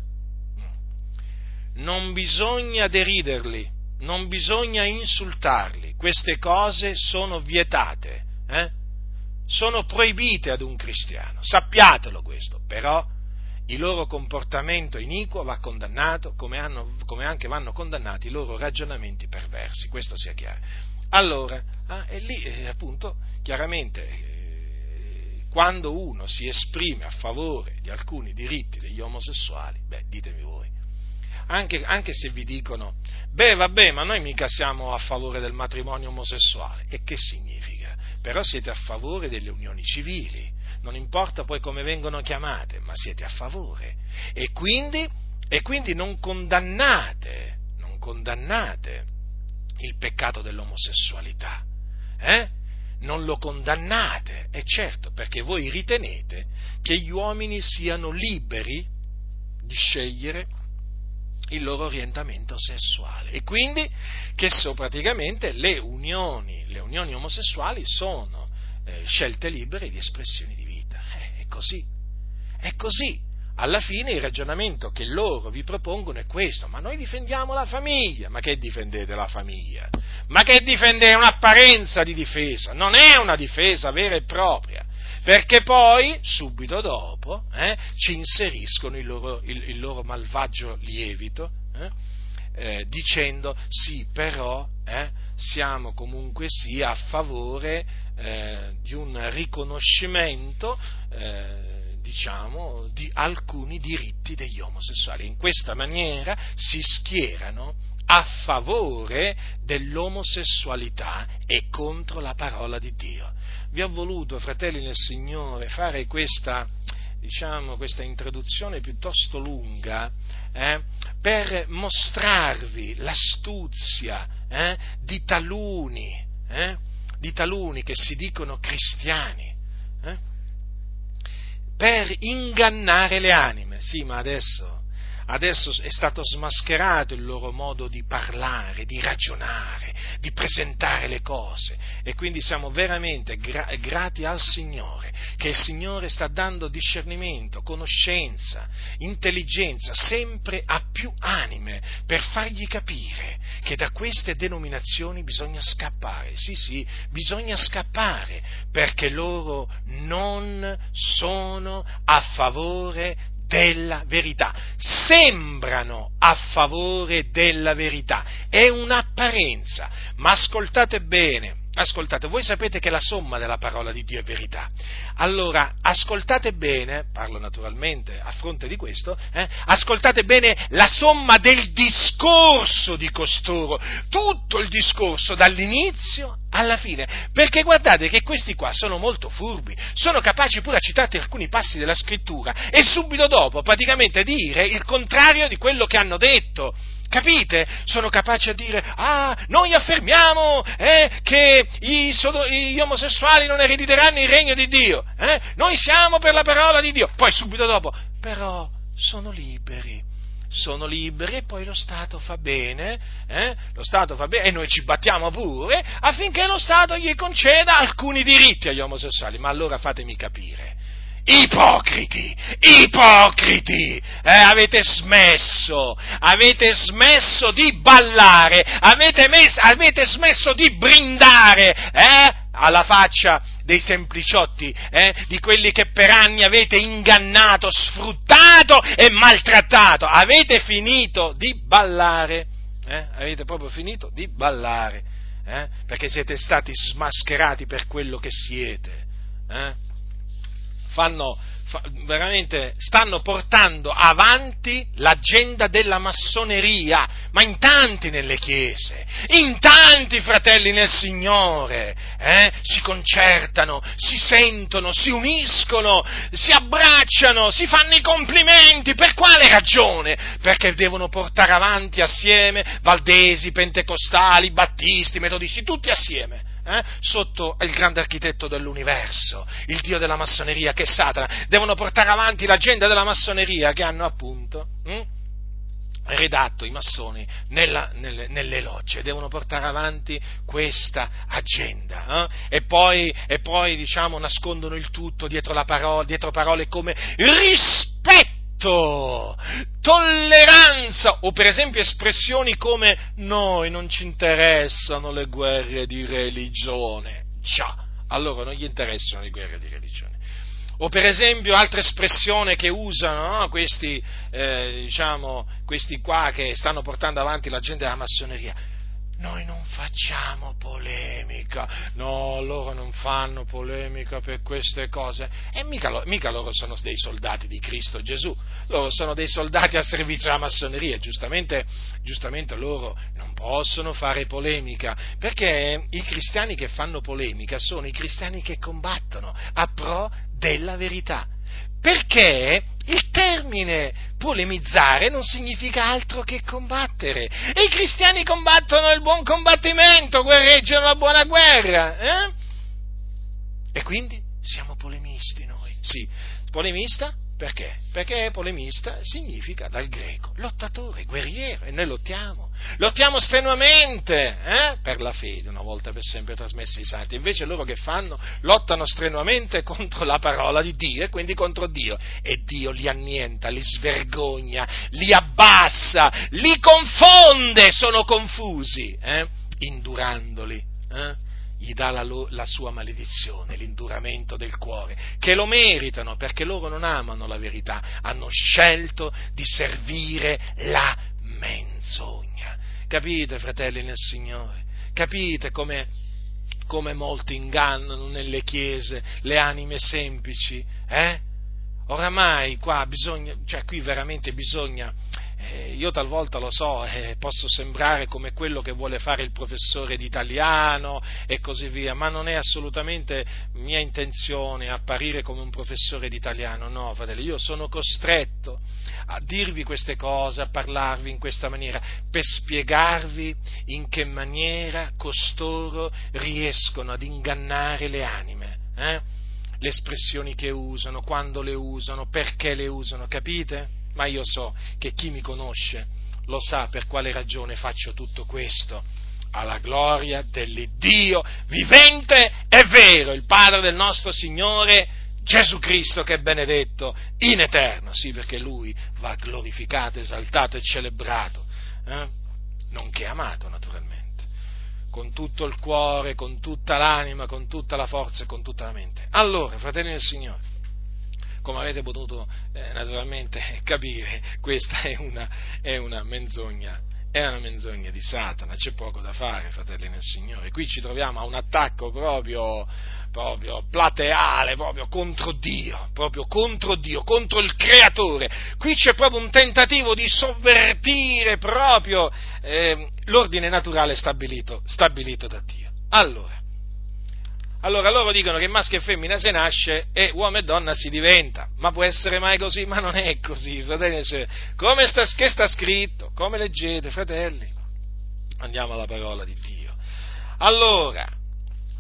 Non bisogna deriderli, non bisogna insultarli, queste cose sono vietate, eh? sono proibite ad un cristiano, sappiatelo questo, però il loro comportamento iniquo va condannato come, hanno, come anche vanno condannati i loro ragionamenti perversi, questo sia chiaro. Allora, ah, e lì eh, appunto, chiaramente, eh, quando uno si esprime a favore di alcuni diritti degli omosessuali, beh, ditemi voi, anche, anche se vi dicono, beh vabbè, ma noi mica siamo a favore del matrimonio omosessuale. E che significa? Però siete a favore delle unioni civili, non importa poi come vengono chiamate, ma siete a favore. E quindi, e quindi non condannate, non condannate il peccato dell'omosessualità. Eh? Non lo condannate, è certo, perché voi ritenete che gli uomini siano liberi di scegliere il loro orientamento sessuale e quindi che so praticamente le unioni, le unioni omosessuali sono eh, scelte libere di espressioni di vita. Eh, è così, è così. Alla fine il ragionamento che loro vi propongono è questo, ma noi difendiamo la famiglia, ma che difendete la famiglia? Ma che difendete un'apparenza di difesa? Non è una difesa vera e propria perché poi, subito dopo, eh, ci inseriscono il loro, il, il loro malvagio lievito, eh, eh, dicendo sì, però eh, siamo comunque sì a favore eh, di un riconoscimento eh, diciamo, di alcuni diritti degli omosessuali. In questa maniera si schierano a favore dell'omosessualità e contro la parola di Dio vi ho voluto, fratelli nel Signore, fare questa, diciamo, questa introduzione piuttosto lunga eh, per mostrarvi l'astuzia eh, di, taluni, eh, di taluni che si dicono cristiani, eh, per ingannare le anime. Sì, ma adesso adesso è stato smascherato il loro modo di parlare, di ragionare, di presentare le cose. E quindi siamo veramente gra- grati al Signore che il Signore sta dando discernimento, conoscenza, intelligenza sempre a più anime per fargli capire che da queste denominazioni bisogna scappare, sì sì, bisogna scappare perché loro non sono a favore della verità, sembrano a favore della verità, è un'apparenza, ma ascoltate bene, ascoltate, voi sapete che la somma della parola di Dio è verità. Allora, ascoltate bene, parlo naturalmente a fronte di questo, eh, ascoltate bene la somma del discorso di costoro, tutto il discorso dall'inizio alla fine, perché guardate che questi qua sono molto furbi, sono capaci pure a citarti alcuni passi della scrittura e subito dopo praticamente dire il contrario di quello che hanno detto. Capite? Sono capaci a dire, ah, noi affermiamo eh, che i, gli omosessuali non erediteranno il regno di Dio, eh? noi siamo per la parola di Dio. Poi subito dopo, però sono liberi, sono liberi e poi lo Stato fa bene, eh? lo Stato fa bene e noi ci battiamo pure affinché lo Stato gli conceda alcuni diritti agli omosessuali. Ma allora fatemi capire, Ipocriti, ipocriti, eh, avete smesso, avete smesso di ballare, avete, mes- avete smesso di brindare, eh, alla faccia dei sempliciotti, eh, di quelli che per anni avete ingannato, sfruttato e maltrattato, avete finito di ballare, eh, avete proprio finito di ballare, eh, perché siete stati smascherati per quello che siete. Fanno, fa, veramente stanno portando avanti l'agenda della massoneria, ma in tanti nelle chiese, in tanti fratelli nel Signore, eh, si concertano, si sentono, si uniscono, si abbracciano, si fanno i complimenti, per quale ragione? Perché devono portare avanti assieme valdesi, pentecostali, battisti, metodisti, tutti assieme eh, sotto il grande architetto dell'universo, il dio della massoneria che è Satana, devono portare avanti l'agenda della massoneria che hanno appunto hm, redatto i massoni nella, nelle, nelle, logge, devono portare avanti questa agenda eh? e poi, e poi diciamo, nascondono il tutto dietro, parola, dietro parole come rispetto rispetto, tolleranza o per esempio espressioni come noi non ci interessano le guerre di religione. Già, allora non gli interessano le guerre di religione. O per esempio altre espressioni che usano no? questi, eh, diciamo, questi qua che stanno portando avanti la gente della massoneria noi non facciamo polemica, no, loro non fanno polemica per queste cose, e mica, mica, loro sono dei soldati di Cristo Gesù, loro sono dei soldati a servizio della massoneria, giustamente, giustamente loro non possono fare polemica, perché i cristiani che fanno polemica sono i cristiani che combattono a pro della verità perché il termine polemizzare non significa altro che combattere. E i cristiani combattono il buon combattimento, guerreggiano la buona guerra. Eh? E quindi siamo polemisti noi. Sì, polemista Perché? Perché polemista significa dal greco lottatore, guerriero, e noi lottiamo. Lottiamo strenuamente eh? per la fede, una volta per sempre trasmessi i santi. Invece loro che fanno? Lottano strenuamente contro la parola di Dio e quindi contro Dio. E Dio li annienta, li svergogna, li abbassa, li confonde, sono confusi, eh? indurandoli. Eh? Gli dà la, la, sua maledizione, l'induramento del cuore, che lo meritano perché loro non amano la verità, hanno scelto di servire la menzogna. Capite, fratelli nel Signore? Capite come, come molti ingannano nelle chiese le anime semplici? Eh? Oramai qua bisogna, cioè qui veramente bisogna eh, io talvolta lo so, eh, posso sembrare come quello che vuole fare il professore di italiano e così via, ma non è assolutamente mia intenzione apparire come un professore di italiano, no, fratelli, io sono costretto a dirvi queste cose, a parlarvi in questa maniera, per spiegarvi in che maniera costoro riescono ad ingannare le anime. Eh? Le espressioni che usano, quando le usano, perché le usano, capite? Ma io so che chi mi conosce lo sa per quale ragione faccio tutto questo. Alla gloria dell'Iddio vivente e vero, il Padre del nostro Signore Gesù Cristo che è benedetto in eterno, sì perché Lui va glorificato, esaltato e celebrato, eh? nonché amato naturalmente, con tutto il cuore, con tutta l'anima, con tutta la forza e con tutta la mente. Allora, fratelli del Signore, come avete potuto eh, naturalmente capire, questa è una, è una menzogna è una menzogna di Satana, c'è poco da fare, fratelli nel Signore. Qui ci troviamo a un attacco proprio, proprio plateale, proprio contro Dio, proprio contro Dio, contro il Creatore. Qui c'è proprio un tentativo di sovvertire proprio eh, l'ordine naturale stabilito, stabilito da Dio. Allora, allora loro dicono che maschio e femmina si nasce e uomo e donna si diventa. Ma può essere mai così? Ma non è così, fratelli. Come sta, che sta scritto? Come leggete, fratelli? Andiamo alla parola di Dio. Allora,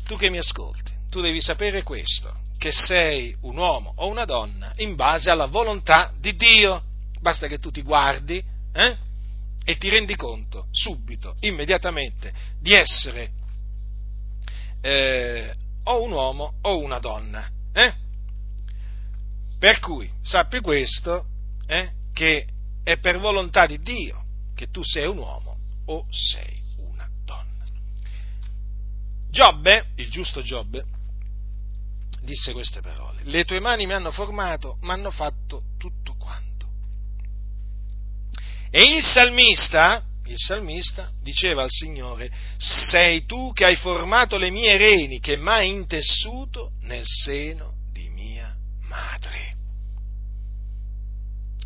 tu che mi ascolti, tu devi sapere questo, che sei un uomo o una donna in base alla volontà di Dio. Basta che tu ti guardi eh, e ti rendi conto subito, immediatamente, di essere eh, o un uomo o una donna. Eh? Per cui sappi questo, eh, che è per volontà di Dio che tu sei un uomo o sei una donna. Giobbe, il giusto Giobbe, disse queste parole, le tue mani mi hanno formato, mi hanno fatto tutto quanto. E il salmista, il salmista diceva al Signore, sei tu che hai formato le mie reni, che m'hai intessuto nel seno di mia madre.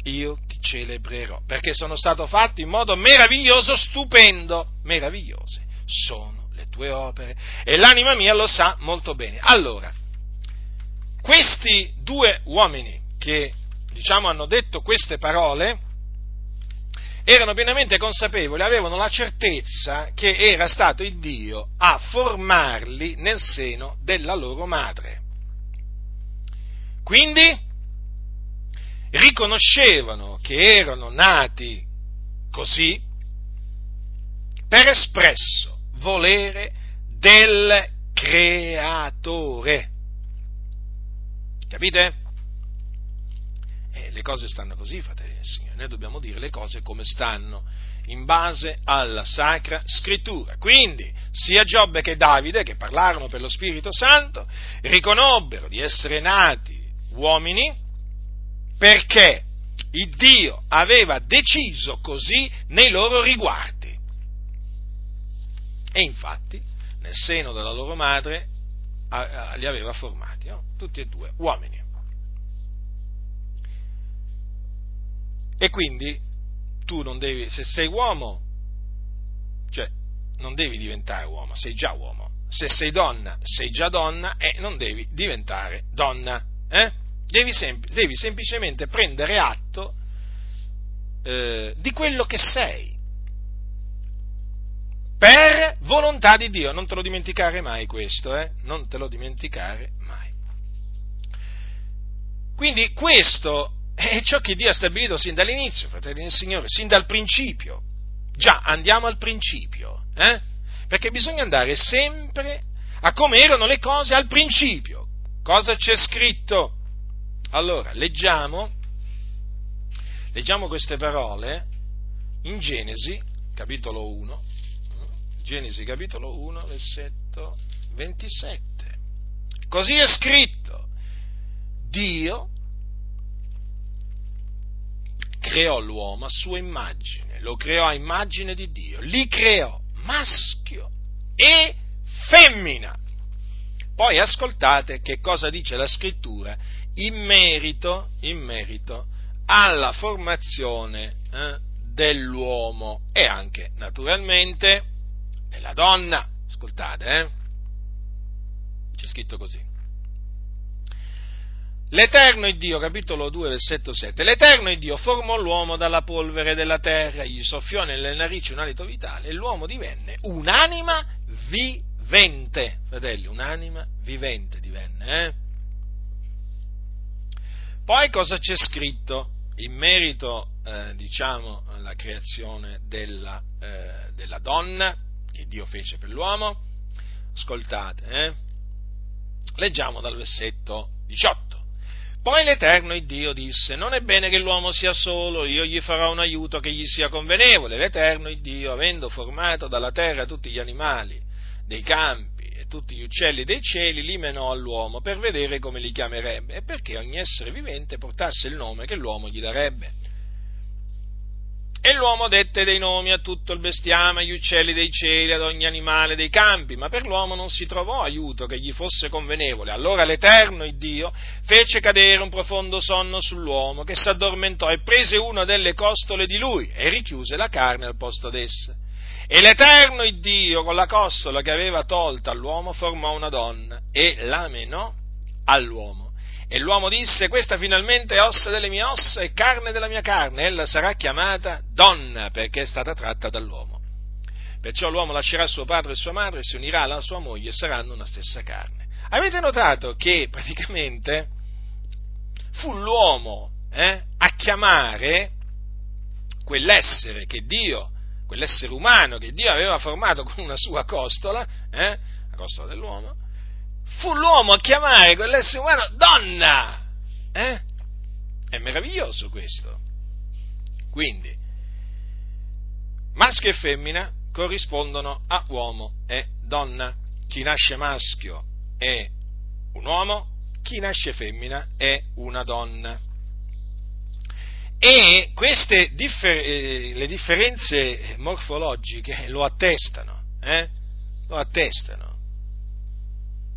Io ti celebrerò, perché sono stato fatto in modo meraviglioso, stupendo, meravigliose sono le tue opere e l'anima mia lo sa molto bene. Allora, questi due uomini che, diciamo, hanno detto queste parole, erano pienamente consapevoli, avevano la certezza che era stato il Dio a formarli nel seno della loro madre. Quindi riconoscevano che erano nati così per espresso volere del creatore. Capite? Eh, le cose stanno così, fratelli. Noi dobbiamo dire le cose come stanno, in base alla Sacra Scrittura. Quindi, sia Giobbe che Davide, che parlarono per lo Spirito Santo, riconobbero di essere nati uomini perché il Dio aveva deciso così nei loro riguardi. E infatti, nel seno della loro madre, li aveva formati, no? tutti e due, uomini. E quindi tu non devi, se sei uomo, cioè non devi diventare uomo, sei già uomo. Se sei donna, sei già donna e non devi diventare donna. Eh? Devi, sem- devi, semplicemente prendere atto eh, di quello che sei. Per volontà di Dio, non te lo dimenticare mai questo, eh? Non te lo dimenticare mai. Quindi questo È ciò che Dio ha stabilito sin dall'inizio, fratelli del Signore, sin dal principio. Già, andiamo al principio, eh? perché bisogna andare sempre a come erano le cose al principio. Cosa c'è scritto? Allora, leggiamo, leggiamo queste parole in Genesi, capitolo 1, Genesi capitolo 1, versetto 27. Così è scritto, Dio creò l'uomo a sua immagine, lo creò a immagine di Dio, li creò maschio e femmina. Poi ascoltate che cosa dice la scrittura in merito, in merito alla formazione eh, dell'uomo e anche naturalmente della donna. Ascoltate, eh? C'è scritto così. L'Eterno Dio, capitolo 2, versetto 7, l'Eterno Dio formò l'uomo dalla polvere della terra, gli soffiò nelle narici un alito vitale e l'uomo divenne un'anima vivente. Fratelli, un'anima vivente divenne. Eh? Poi cosa c'è scritto in merito, eh, diciamo, alla creazione della, eh, della, donna che Dio fece per l'uomo? Ascoltate, eh? leggiamo dal versetto 18. Poi l'Eterno il Dio disse, non è bene che l'uomo sia solo, io gli farò un aiuto che gli sia convenevole. L'Eterno il Dio, avendo formato dalla terra tutti gli animali dei campi e tutti gli uccelli dei cieli, li menò all'uomo per vedere come li chiamerebbe e perché ogni essere vivente portasse il nome che l'uomo gli darebbe. E l'uomo dette dei nomi a tutto il bestiame, agli uccelli dei cieli, ad ogni animale dei campi, ma per l'uomo non si trovò aiuto che gli fosse convenevole. Allora l'Eterno, il Dio, fece cadere un profondo sonno sull'uomo, che s'addormentò e prese una delle costole di lui e richiuse la carne al posto d'essa. E l'Eterno, il Dio, con la costola che aveva tolta all'uomo, formò una donna e la menò all'uomo e l'uomo disse, questa finalmente è ossa delle mie ossa e carne della mia carne, ella sarà chiamata donna perché è stata tratta dall'uomo. Perciò l'uomo lascerà suo padre e sua madre, si unirà alla sua moglie e saranno una stessa carne. Avete notato che praticamente fu l'uomo eh, a chiamare quell'essere che Dio, quell'essere umano che Dio aveva formato con una sua costola, eh, la costola dell'uomo, fu l'uomo a chiamare quell'essere umano donna. Eh? È meraviglioso questo. Quindi, maschio e femmina corrispondono a uomo e donna. Chi nasce maschio è un uomo, chi nasce femmina è una donna. E queste differ- eh, le differenze morfologiche lo attestano, eh? lo attestano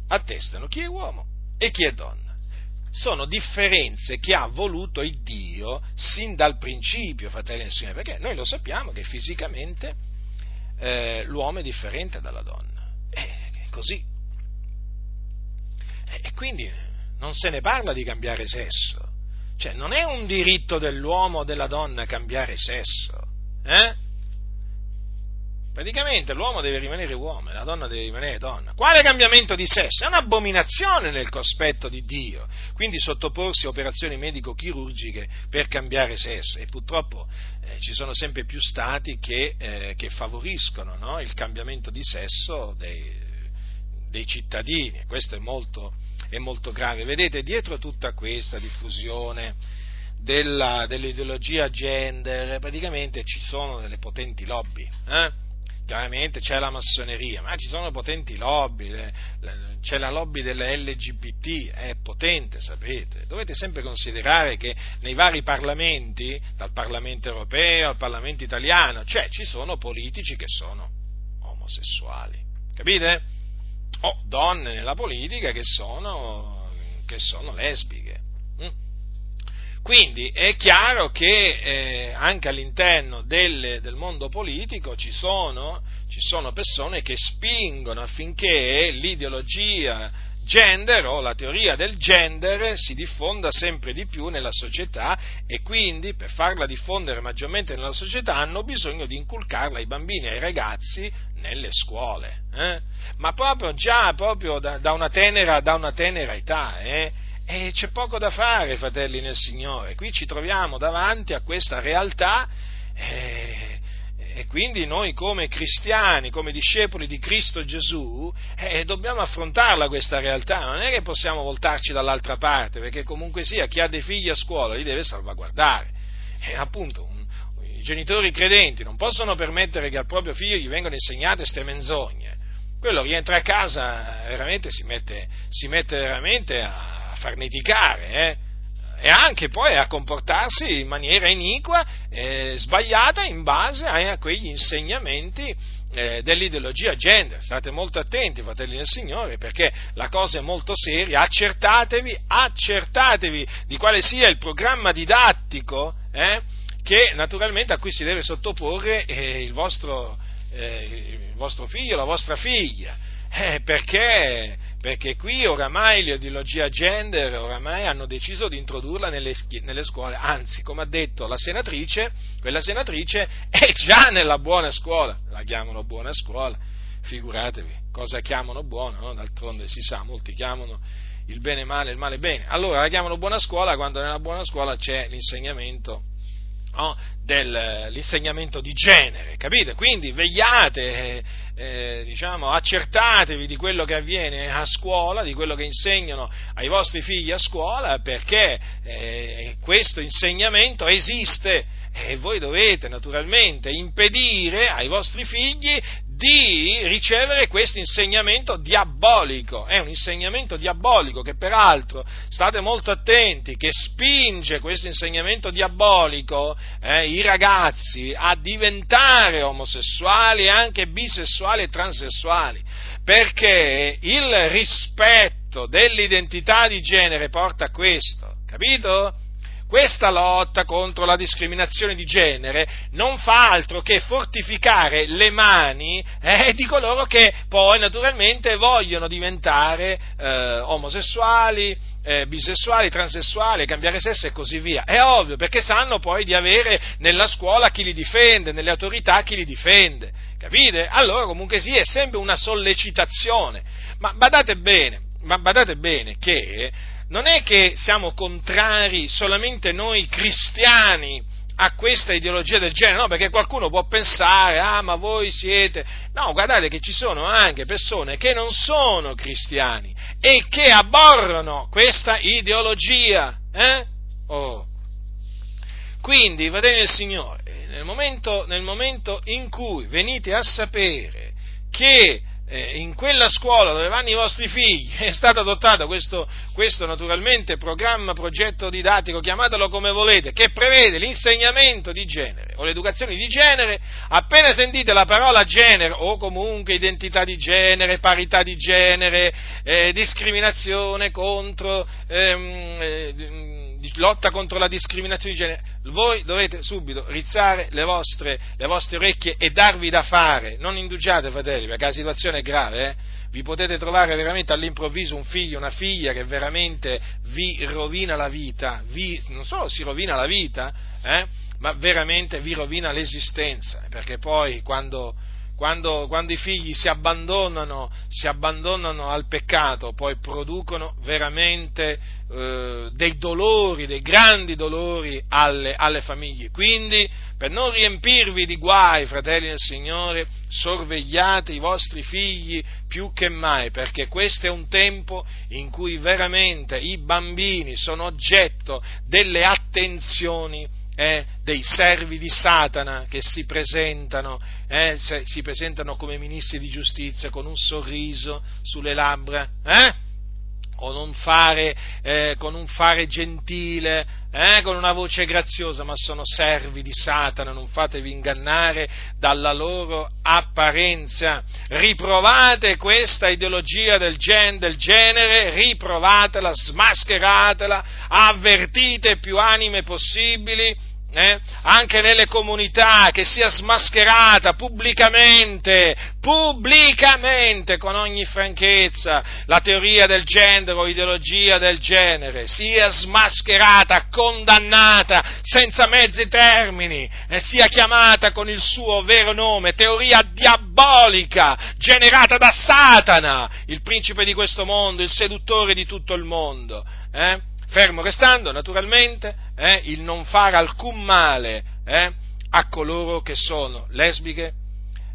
attestano chi è uomo e chi è donna. Sono differenze che ha voluto il Dio sin dal principio, fratelli e signori, perché noi lo sappiamo che fisicamente eh, l'uomo è differente dalla donna. È così. E quindi non se ne parla di cambiare sesso. Cioè, non è un diritto dell'uomo o della donna cambiare sesso. Eh? Praticamente l'uomo deve rimanere uomo e la donna deve rimanere donna. Quale cambiamento di sesso? È un'abominazione nel cospetto di Dio. Quindi sottoporsi a operazioni medico-chirurgiche per cambiare sesso. E purtroppo eh, ci sono sempre più stati che, eh, che favoriscono no? il cambiamento di sesso dei, dei cittadini. Questo è molto, è molto grave. Vedete, dietro tutta questa diffusione della, dell'ideologia gender, praticamente ci sono delle potenti lobby. Eh? Chiaramente c'è la massoneria, ma ci sono potenti lobby, c'è la lobby delle LGBT, è potente, sapete. Dovete sempre considerare che nei vari parlamenti, dal Parlamento europeo al Parlamento italiano, cioè ci sono politici che sono omosessuali, capite? O donne nella politica che sono, che sono lesbiche. Quindi è chiaro che eh, anche all'interno del, del mondo politico ci sono, ci sono persone che spingono affinché l'ideologia gender o la teoria del gender si diffonda sempre di più nella società e quindi per farla diffondere maggiormente nella società hanno bisogno di inculcarla ai bambini e ai ragazzi nelle scuole, eh? ma proprio già proprio da, da, una tenera, da, una tenera, età. Eh? E c'è poco da fare, fratelli nel Signore. Qui ci troviamo davanti a questa realtà eh, e quindi noi come cristiani, come discepoli di Cristo Gesù, eh, dobbiamo affrontarla questa realtà. Non è che possiamo voltarci dall'altra parte, perché comunque sia chi ha dei figli a scuola li deve salvaguardare. E appunto, un, i genitori credenti non possono permettere che al proprio figlio gli vengano insegnate queste menzogne. Quello rientra a casa, veramente si mette, si mette veramente a farneticare, eh? e anche poi a comportarsi in maniera iniqua, eh, sbagliata in base a, quegli insegnamenti eh, dell'ideologia gender. State molto attenti, fratelli del Signore, perché la cosa è molto seria. Accertatevi, accertatevi di quale sia il programma didattico eh, che naturalmente a cui si deve sottoporre eh, il vostro, eh, il, vostro, figlio, la vostra figlia. Eh, perché perché qui oramai l'ideologia gender oramai hanno deciso di introdurla nelle, nelle, scuole, anzi, come ha detto la senatrice, quella senatrice è già nella buona scuola, la chiamano buona scuola, figuratevi, cosa chiamano buona, no? d'altronde si sa, molti chiamano il bene male, il male bene, allora la chiamano buona scuola quando nella buona scuola c'è l'insegnamento no, dell'insegnamento di genere, capite? Quindi vegliate, eh, eh, diciamo, accertatevi di quello che avviene a scuola, di quello che insegnano ai vostri figli a scuola, perché eh, questo insegnamento esiste e voi dovete naturalmente impedire ai vostri figli di ricevere questo insegnamento diabolico. È un insegnamento diabolico che peraltro, state molto attenti, che spinge questo insegnamento diabolico eh, i ragazzi a diventare omosessuali e anche bisessuali e transessuali, perché il rispetto dell'identità di genere porta a questo, capito? Questa lotta contro la discriminazione di genere non fa altro che fortificare le mani eh, di coloro che poi naturalmente vogliono diventare eh, omosessuali, eh, bisessuali, transessuali, cambiare sesso e così via. È ovvio, perché sanno poi di avere nella scuola chi li difende, nelle autorità chi li difende. Capite? Allora comunque sì, è sempre una sollecitazione. Ma badate bene, ma badate bene che non è che siamo contrari solamente noi cristiani a questa ideologia del genere, no, perché qualcuno può pensare, ah, ma voi siete... No, guardate che ci sono anche persone che non sono cristiani e che abborrono questa ideologia. Eh? Oh. Quindi, fratelli del Signore, nel momento, nel momento in cui venite a sapere che eh, in quella scuola dove vanno i vostri figli è stato adottato questo, questo, naturalmente programma, progetto didattico, chiamatelo come volete, che prevede l'insegnamento di genere o l'educazione di genere, appena sentite la parola genere o comunque identità di genere, parità di genere, eh, discriminazione contro... Ehm, eh, lotta contro la discriminazione di genere, voi dovete subito rizzare le vostre, le vostre orecchie e darvi da fare. Non indugiate, fratelli, perché la situazione è grave, eh? vi potete trovare veramente all'improvviso un figlio, una figlia che veramente vi rovina la vita, vi, non solo si rovina la vita, eh, ma veramente vi rovina l'esistenza, perché poi quando, quando, quando, i figli si abbandonano, si abbandonano, al peccato, poi producono veramente eh, dei dolori, dei grandi dolori alle, alle, famiglie. Quindi, per non riempirvi di guai, fratelli del Signore, sorvegliate i vostri figli più che mai, perché questo è un tempo in cui veramente i bambini sono oggetto delle attenzioni eh, dei servi di Satana che si presentano, eh, si presentano come ministri di giustizia con un sorriso sulle labbra, eh? con un fare, eh, con un fare gentile, eh, con una voce graziosa, ma sono servi di Satana, non fatevi ingannare dalla loro apparenza. Riprovate questa ideologia del, gen, del genere, riprovatela, smascheratela, avvertite più anime possibili eh, anche nelle comunità, che sia smascherata pubblicamente, pubblicamente, con ogni franchezza, la teoria del genere o ideologia del genere, sia smascherata, condannata, senza mezzi termini, e sia chiamata con il suo vero nome, teoria diabolica, generata da Satana, il principe di questo mondo, il seduttore di tutto il mondo. eh, fermo restando naturalmente eh, il non fare alcun male eh, a coloro che sono lesbiche,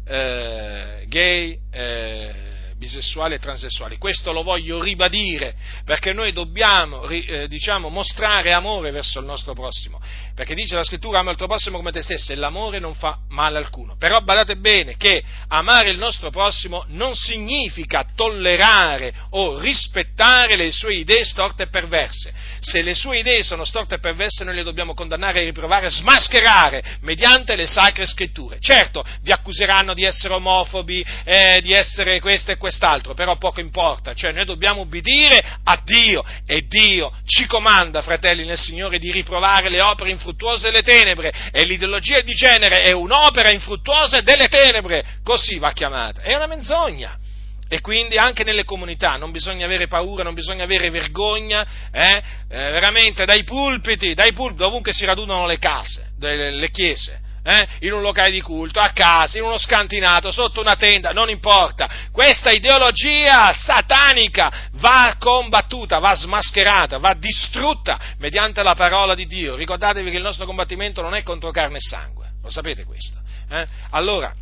eh, gay, eh, bisessuali e transessuali. Questo lo voglio ribadire perché noi dobbiamo eh, diciamo, mostrare amore verso il nostro prossimo. Perché dice la scrittura ama il tuo prossimo come te stesso e l'amore non fa male alcuno. Però badate bene che amare il nostro prossimo non significa tollerare o rispettare le sue idee storte e perverse. Se le sue idee sono storte e perverse noi le dobbiamo condannare, riprovare, smascherare mediante le sacre scritture. Certo, vi accuseranno di essere omofobi, eh, di essere questo e quest'altro, però poco importa, cioè noi dobbiamo ubbidire a Dio e Dio ci comanda, fratelli nel Signore, di riprovare le opere infruttuose delle tenebre e l'ideologia di genere è un'opera infruttuosa delle tenebre, così va chiamata, è una menzogna. E quindi anche nelle comunità non bisogna avere paura, non bisogna avere vergogna, eh? Eh, veramente dai pulpiti, dai pulpiti, ovunque si radunano le case, le chiese, eh? in un locale di culto, a casa, in uno scantinato, sotto una tenda, non importa. Questa ideologia satanica va combattuta, va smascherata, va distrutta mediante la parola di Dio. Ricordatevi che il nostro combattimento non è contro carne e sangue, lo sapete questo? Eh? Allora,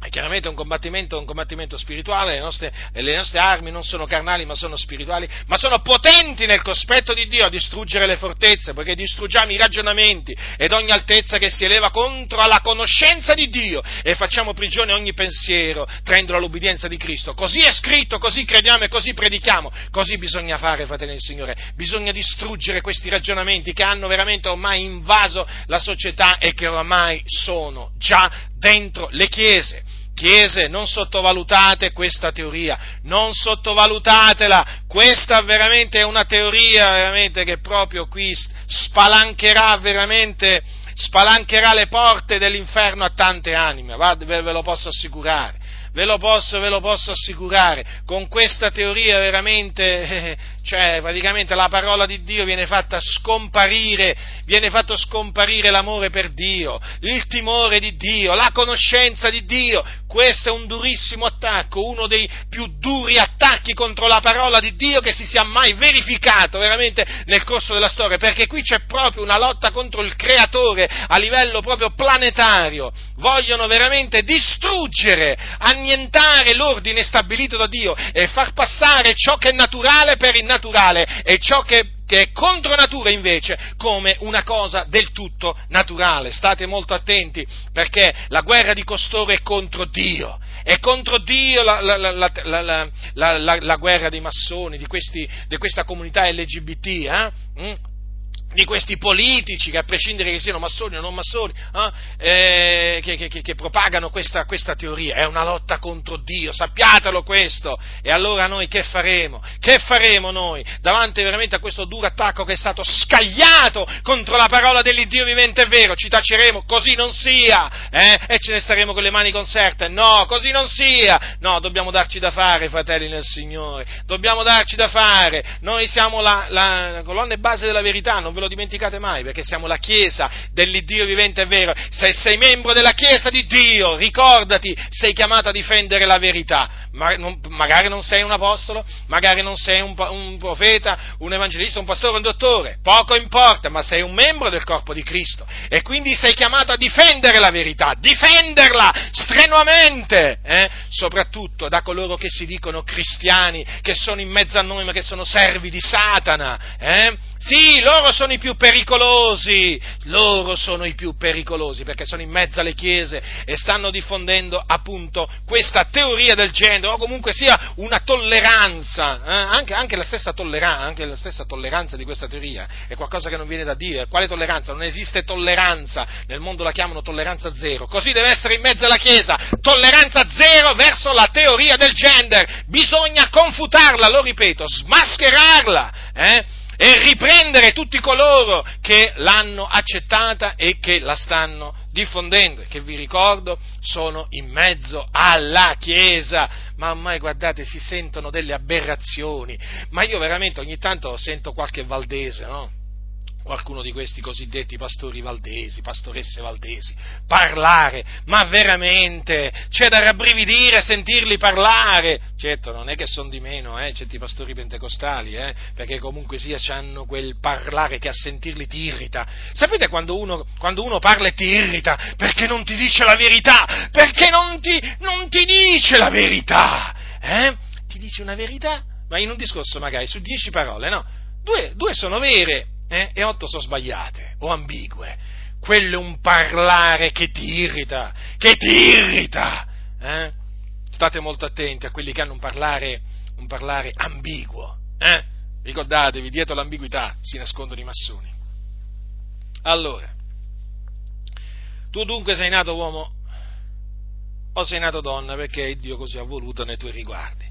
è chiaramente un combattimento, un combattimento spirituale, le nostre, le nostre, armi non sono carnali ma sono spirituali, ma sono potenti nel cospetto di Dio a distruggere le fortezze, perché distruggiamo i ragionamenti ed ogni altezza che si eleva contro la conoscenza di Dio e facciamo prigione ogni pensiero, traendolo all'ubbidienza di Cristo. Così è scritto, così crediamo e così predichiamo, così bisogna fare, fratelli del Signore, bisogna distruggere questi ragionamenti che hanno veramente ormai invaso la società e che ormai sono già dentro le chiese. Chiese, non sottovalutate questa teoria, non sottovalutatela, questa veramente è una teoria veramente che proprio qui spalancherà veramente, spalancherà le porte dell'inferno a tante anime, ve lo posso assicurare ve lo posso, ve lo posso assicurare, con questa teoria veramente, eh, cioè praticamente la parola di Dio viene fatta scomparire, viene fatto scomparire l'amore per Dio, il timore di Dio, la conoscenza di Dio, questo è un durissimo attacco, uno dei più duri attacchi contro la parola di Dio che si sia mai verificato veramente nel corso della storia, perché qui c'è proprio una lotta contro il creatore a livello proprio planetario, vogliono veramente distruggere, annientare l'ordine stabilito da Dio e far passare ciò che è naturale per il naturale e ciò che che è contro natura invece come una cosa del tutto naturale. State molto attenti perché la guerra di costoro è contro Dio. È contro Dio la, la, la, la guerra dei massoni, di, questi, di questa comunità LGBT. Eh? Di questi politici, che a prescindere che siano massoni o non massoni, eh, eh, che, che, che, propagano questa, questa, teoria, è una lotta contro Dio, sappiatelo questo. E allora noi che faremo? Che faremo noi davanti veramente a questo duro attacco che è stato scagliato contro la parola dell'Iddio vivente e vero? Ci taceremo, così non sia, eh? e ce ne staremo con le mani conserte? No, così non sia. No, dobbiamo darci da fare, fratelli nel Signore, dobbiamo darci da fare. Noi siamo la, la colonna e base della verità, non ve lo dimenticate mai, perché siamo la Chiesa dell'Iddio vivente e vero. Se sei membro della Chiesa di Dio, ricordati, sei chiamato a difendere la verità. Ma, non, magari non sei un apostolo, magari non sei un, un, profeta, un evangelista, un pastore, un dottore, poco importa, ma sei un membro del corpo di Cristo e quindi sei chiamato a difendere la verità, difenderla strenuamente, eh? soprattutto da coloro che si dicono cristiani, che sono in mezzo a noi ma che sono servi di Satana. Eh? Sì, loro sono i più pericolosi, loro sono i più pericolosi perché sono in mezzo alle chiese e stanno diffondendo appunto questa teoria del genere o comunque sia una tolleranza, eh? anche, anche, la tollera- anche, la stessa tolleranza di questa teoria è qualcosa che non viene da dire. Quale tolleranza? Non esiste tolleranza, nel mondo la chiamano tolleranza zero, così deve essere in mezzo alla chiesa, tolleranza zero verso la teoria del gender, bisogna confutarla, lo ripeto, smascherarla. Eh? E riprendere tutti coloro che l'hanno accettata e che la stanno diffondendo che vi ricordo sono in mezzo alla Chiesa. Ma ormai guardate, si sentono delle aberrazioni. Ma io veramente ogni tanto sento qualche valdese, no? Qualcuno di questi cosiddetti pastori valdesi, pastoresse valdesi, parlare, ma veramente c'è da rabbrividire sentirli parlare. Certo, non è che sono di meno, eh, certi pastori pentecostali, eh, perché comunque sia hanno quel parlare che a sentirli ti irrita. Sapete quando uno, quando uno parla e ti irrita? Perché non ti dice la verità, perché non ti, non ti dice la verità, eh? Ti dice una verità, ma in un discorso magari su dieci parole, no? Due, due sono vere, eh? e otto sono sbagliate o ambigue. Quello è un parlare che ti irrita, che ti irrita. Eh? State molto attenti a quelli che hanno un parlare, un parlare ambiguo. Eh? Ricordatevi, dietro l'ambiguità si nascondono i massoni. Allora, tu dunque sei nato uomo o sei nato donna perché Dio così ha voluto nei tuoi riguardi?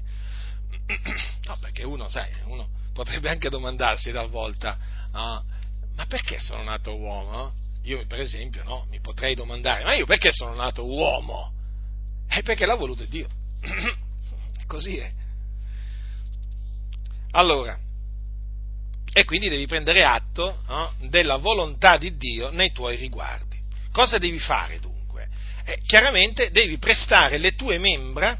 No, perché uno, sai, uno potrebbe anche domandarsi talvolta, no? ma perché sono nato uomo? Io per esempio no, mi potrei domandare, ma io perché sono nato uomo? È perché l'ha voluto Dio. Così è. Allora, e quindi devi prendere atto no, della volontà di Dio nei tuoi riguardi. Cosa devi fare dunque? Eh, chiaramente devi prestare le tue membra,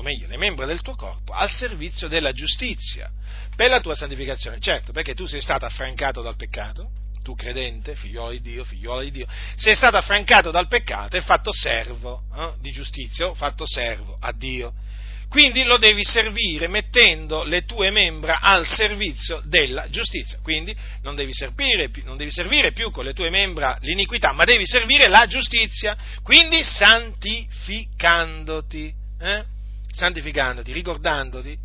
o meglio, le membra del tuo corpo, al servizio della giustizia per la tua santificazione. Certo, perché tu sei stato affrancato dal peccato, tu credente, figliolo di Dio, figliolo di Dio, sei stato affrancato dal peccato e fatto servo eh, di giustizia, fatto servo a Dio. Quindi lo devi servire mettendo le tue membra al servizio della giustizia. Quindi non devi, servire, non devi servire più con le tue membra l'iniquità, ma devi servire la giustizia. Quindi santificandoti, eh? Santificandoti, ricordandoti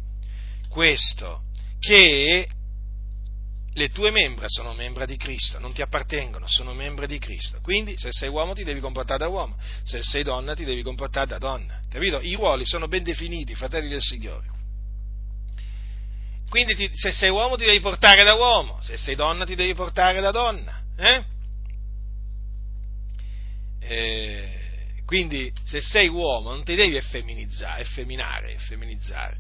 questo che le tue membra sono membra di Cristo, non ti appartengono, sono membra di Cristo. Quindi se sei uomo ti devi comportare da uomo, se sei donna ti devi comportare da donna. Capito? I ruoli sono ben definiti, fratelli del Signore. Quindi ti, se sei uomo ti devi portare da uomo, se sei donna ti devi portare da donna. Eh? Eh, quindi se sei uomo non ti devi effeminizzare, effeminare, effeminizzare.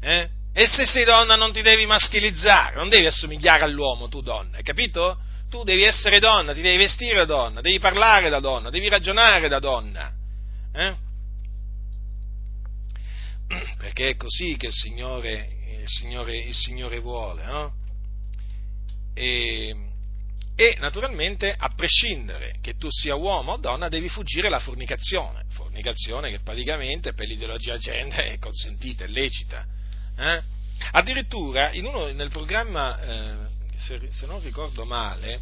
Eh? E se sei donna non ti devi maschilizzare, non devi assomigliare all'uomo tu donna, hai capito? Tu devi essere donna, ti devi vestire da donna, devi parlare da donna, devi ragionare da donna. Eh? Perché è così che il Signore, il Signore, il Signore vuole. No? E, e naturalmente, a prescindere che tu sia uomo o donna, devi fuggire la fornicazione. Fornicazione che praticamente per l'ideologia gender è consentita, è lecita eh? Addirittura uno, nel programma, eh, se, se, non ricordo male,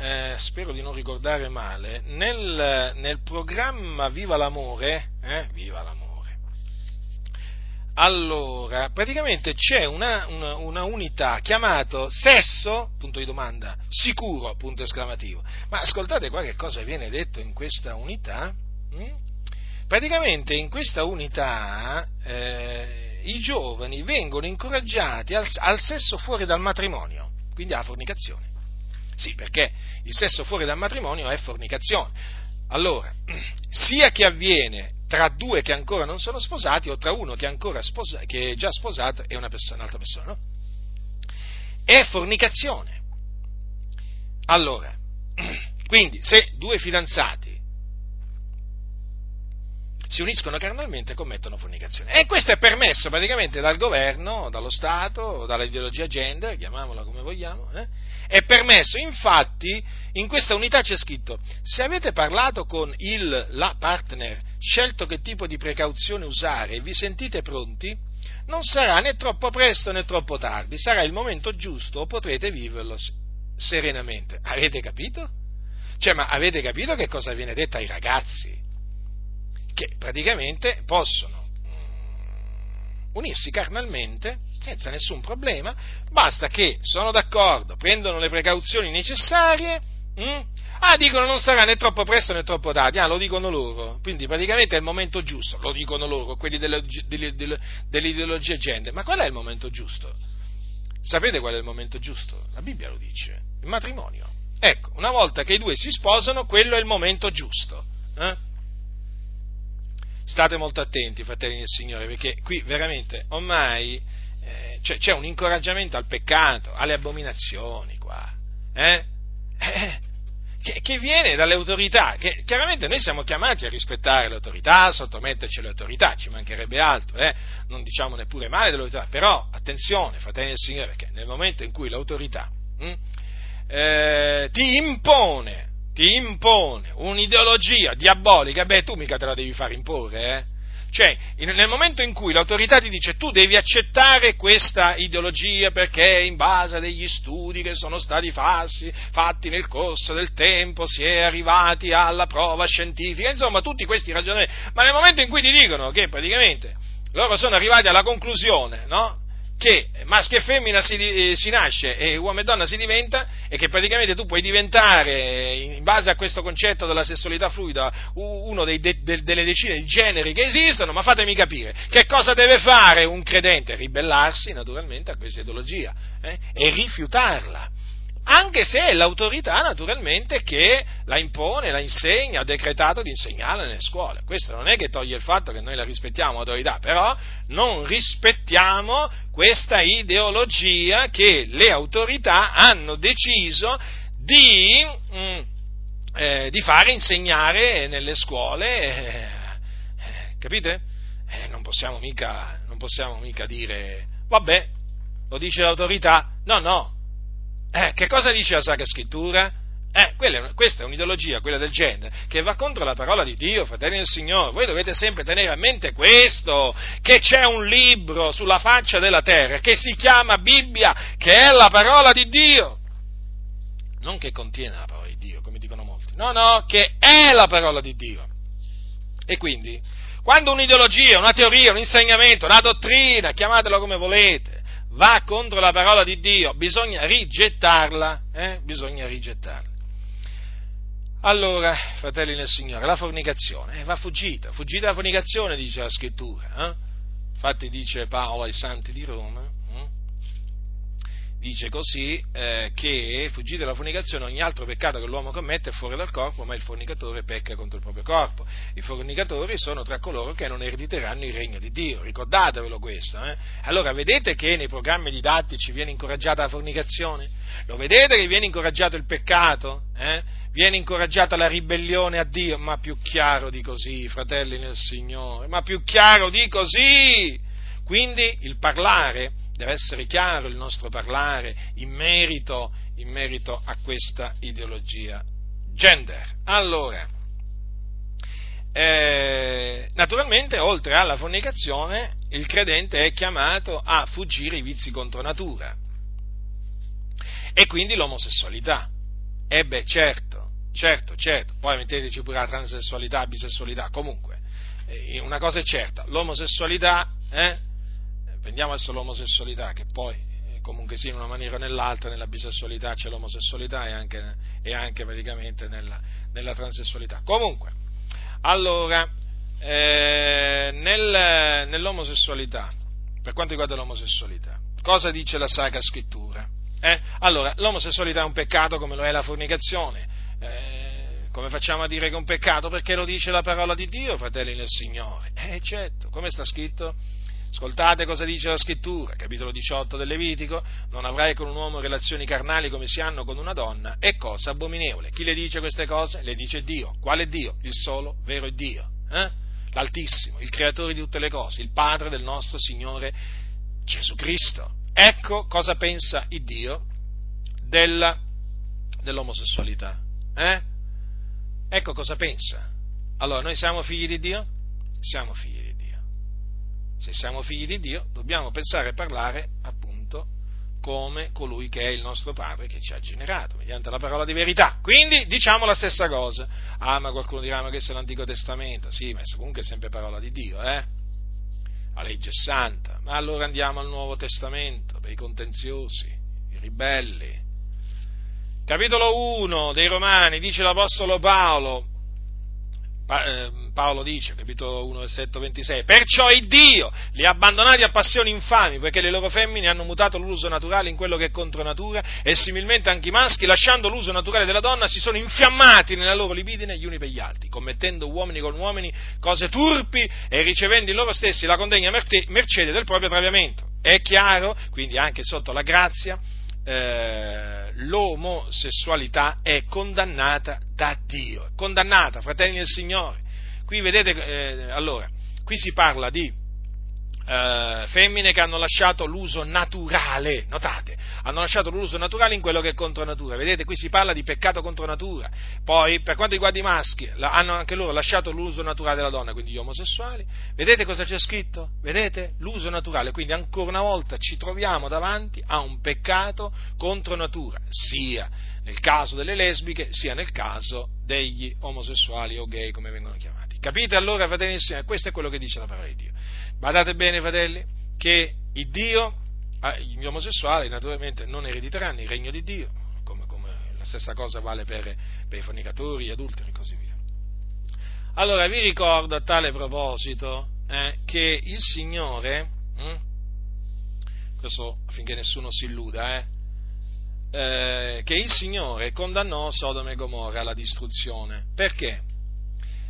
eh, spero di non ricordare male, nel, nel programma Viva l'amore, eh, Viva l'amore, allora, praticamente c'è una, una, una, unità chiamata sesso, punto di domanda, sicuro, punto esclamativo. Ma ascoltate qua che cosa viene detto in questa unità. Hm? Praticamente in questa unità eh, i giovani vengono incoraggiati al, al sesso fuori dal matrimonio, quindi alla fornicazione. Sì, perché il sesso fuori dal matrimonio è fornicazione. Allora, sia che avviene tra due che ancora non sono sposati o tra uno che, è, sposa, che è già sposato e una persona, un'altra persona? È fornicazione. Allora, quindi se due fidanzati si uniscono carnalmente e commettono fornicazione. E questo è permesso praticamente dal governo, dallo Stato, dall'ideologia gender, chiamiamola come vogliamo, eh? è permesso, infatti in questa unità c'è scritto, se avete parlato con il, la partner, scelto che tipo di precauzione usare e vi sentite pronti, non sarà né troppo presto né troppo tardi, sarà il momento giusto o potrete viverlo serenamente. Avete capito? Cioè, ma avete capito che cosa viene detto ai ragazzi? Che praticamente possono mm, unirsi carnalmente senza nessun problema, basta che sono d'accordo, prendono le precauzioni necessarie, mh? Mm, ah, dicono non sarà né troppo presto né troppo tardi, ah, lo dicono loro, quindi praticamente è il momento giusto, lo dicono loro, quelli dell'ideologia gender, ma qual è il momento giusto? Sapete qual è il momento giusto? La Bibbia lo dice, il matrimonio. Ecco, una volta che i due si sposano, quello è il momento giusto. Eh? State molto attenti, fratelli del Signore, perché qui veramente ormai eh, c'è, c'è, un incoraggiamento al peccato, alle abominazioni qua. eh? Eh, che, che, viene dalle autorità, che chiaramente noi siamo chiamati a rispettare le autorità, a sottometterci alle autorità, ci mancherebbe altro, eh? non diciamo neppure male delle autorità, però attenzione, fratelli del Signore, perché nel momento in cui l'autorità hm, eh, ti impone, ti impone un'ideologia diabolica, beh tu mica te la devi fare imporre, eh? Cioè, nel momento in cui l'autorità ti dice tu devi accettare questa ideologia perché in base a degli studi che sono stati fatti, fatti nel corso del tempo si è arrivati alla prova scientifica, insomma tutti questi ragionamenti, ma nel momento in cui ti dicono che praticamente loro sono arrivati alla conclusione, no? Che maschio e femmina si, eh, si, nasce e uomo e donna si diventa e che praticamente tu puoi diventare, in base a questo concetto della sessualità fluida, uno dei, de, de, delle decine di generi che esistono, ma fatemi capire, che cosa deve fare un credente? Ribellarsi naturalmente a questa ideologia eh? e rifiutarla anche se è l'autorità naturalmente che la impone, la insegna, ha decretato di insegnarla nelle scuole. Questo non è che toglie il fatto che noi la rispettiamo l'autorità, però non rispettiamo questa ideologia che le autorità hanno deciso di, mm, eh, di fare insegnare nelle scuole, eh, eh, capite? Eh, non possiamo, mica, non possiamo mica dire, vabbè, lo dice l'autorità, no, no, eh, che cosa dice la Sacra Scrittura? Eh, quella, questa è un'ideologia, quella del genere, che va contro la parola di Dio, fratelli del Signore. Voi dovete sempre tenere a mente questo, che c'è un libro sulla faccia della terra che si chiama Bibbia, che è la parola di Dio. Non che contiene la parola di Dio, come dicono molti. No, no, che è la parola di Dio. E quindi, quando un'ideologia, una teoria, un insegnamento, una dottrina, chiamatela come volete, va contro la parola di Dio, bisogna rigettarla, eh? bisogna rigettarla. Allora, fratelli nel Signore, la fornicazione eh, va fuggita, fuggita la fornicazione, dice la scrittura. Eh? Infatti dice Paolo ai santi di Roma, dice così eh, che fuggite dalla fornicazione ogni altro peccato che l'uomo commette è fuori dal corpo, ma il fornicatore pecca contro il proprio corpo. I fornicatori sono tra coloro che non erediteranno il regno di Dio, ricordatevelo questo. Eh? Allora vedete che nei programmi didattici viene incoraggiata la fornicazione? Lo vedete che viene incoraggiato il peccato? Eh? Viene incoraggiata la ribellione a Dio? Ma più chiaro di così, fratelli nel Signore, ma più chiaro di così! Quindi il parlare deve essere chiaro il nostro parlare in merito, in merito a questa ideologia gender. Allora, eh, naturalmente, oltre alla fornicazione, il credente è chiamato a fuggire i vizi contro natura e quindi l'omosessualità. E beh, certo, certo, certo, poi metteteci pure la transessualità, la bisessualità, comunque, eh, una cosa è certa, l'omosessualità eh, prendiamo adesso l'omosessualità, che poi eh, comunque sia in una maniera o nell'altra, nella bisessualità c'è l'omosessualità e anche, e anche praticamente nella, nella, transessualità. Comunque, allora, eh, nel, nell'omosessualità, per quanto riguarda l'omosessualità, cosa dice la Sacra Scrittura? Eh? Allora, l'omosessualità è un peccato come lo è la fornicazione. Eh, come facciamo a dire che è un peccato? Perché lo dice la parola di Dio, fratelli nel Signore. Eh, certo, come sta scritto? Ascoltate cosa dice la scrittura, capitolo 18 del Levitico, non avrai con un uomo relazioni carnali come si hanno con una donna, è cosa abominevole. Chi le dice queste cose? Le dice Dio. Quale Dio? Il solo vero Dio. Eh? L'Altissimo, il creatore di tutte le cose, il Padre del nostro Signore Gesù Cristo. Ecco cosa pensa il Dio della, dell'omosessualità. Eh? Ecco cosa pensa. Allora, noi siamo figli di Dio? Siamo figli di Dio se siamo figli di Dio, dobbiamo pensare e parlare appunto come colui che è il nostro Padre che ci ha generato, mediante la parola di verità. Quindi diciamo la stessa cosa. Ah, ma qualcuno dirà, ma questo è l'Antico Testamento. Sì, ma comunque è sempre parola di Dio, eh? La legge è santa. Ma allora andiamo al Nuovo Testamento, per i contenziosi, i ribelli. Capitolo 1 dei Romani, dice l'Apostolo Paolo, Paolo dice, capitolo 1, versetto 26, perciò il Dio li ha abbandonati a passioni infami, poiché le loro femmine hanno mutato l'uso naturale in quello che è contro natura, e similmente anche i maschi, lasciando l'uso naturale della donna, si sono infiammati nella loro libidine gli uni per gli altri, commettendo uomini con uomini cose turpi e ricevendo in loro stessi la condegna mercede del proprio traviamento. È chiaro, quindi anche sotto la grazia, eh, l'omosessualità è condannata da Dio, condannata, fratelli del Signore. Qui vedete, eh, allora, qui si parla di eh, femmine che hanno lasciato l'uso naturale, notate, hanno lasciato l'uso naturale in quello che è contro natura. Vedete, qui si parla di peccato contro natura. Poi, per quanto riguarda i maschi, hanno anche loro lasciato l'uso naturale della donna, quindi gli omosessuali. Vedete cosa c'è scritto? Vedete? L'uso naturale. Quindi, ancora una volta, ci troviamo davanti a un peccato contro natura, sia nel caso delle lesbiche, sia nel caso degli omosessuali o gay, come vengono chiamati. Capite allora, fratelli e signori? Questo è quello che dice la parola di Dio. Badate bene, fratelli, che il Dio, ah, gli omosessuali naturalmente non erediteranno il regno di Dio, come, come la stessa cosa vale per, per, i fornicatori, gli adulteri e così via. Allora vi ricordo a tale proposito eh, che il Signore, hm, questo affinché nessuno si illuda, eh, eh, che il Signore condannò Sodoma e Gomorra alla distruzione. Perché?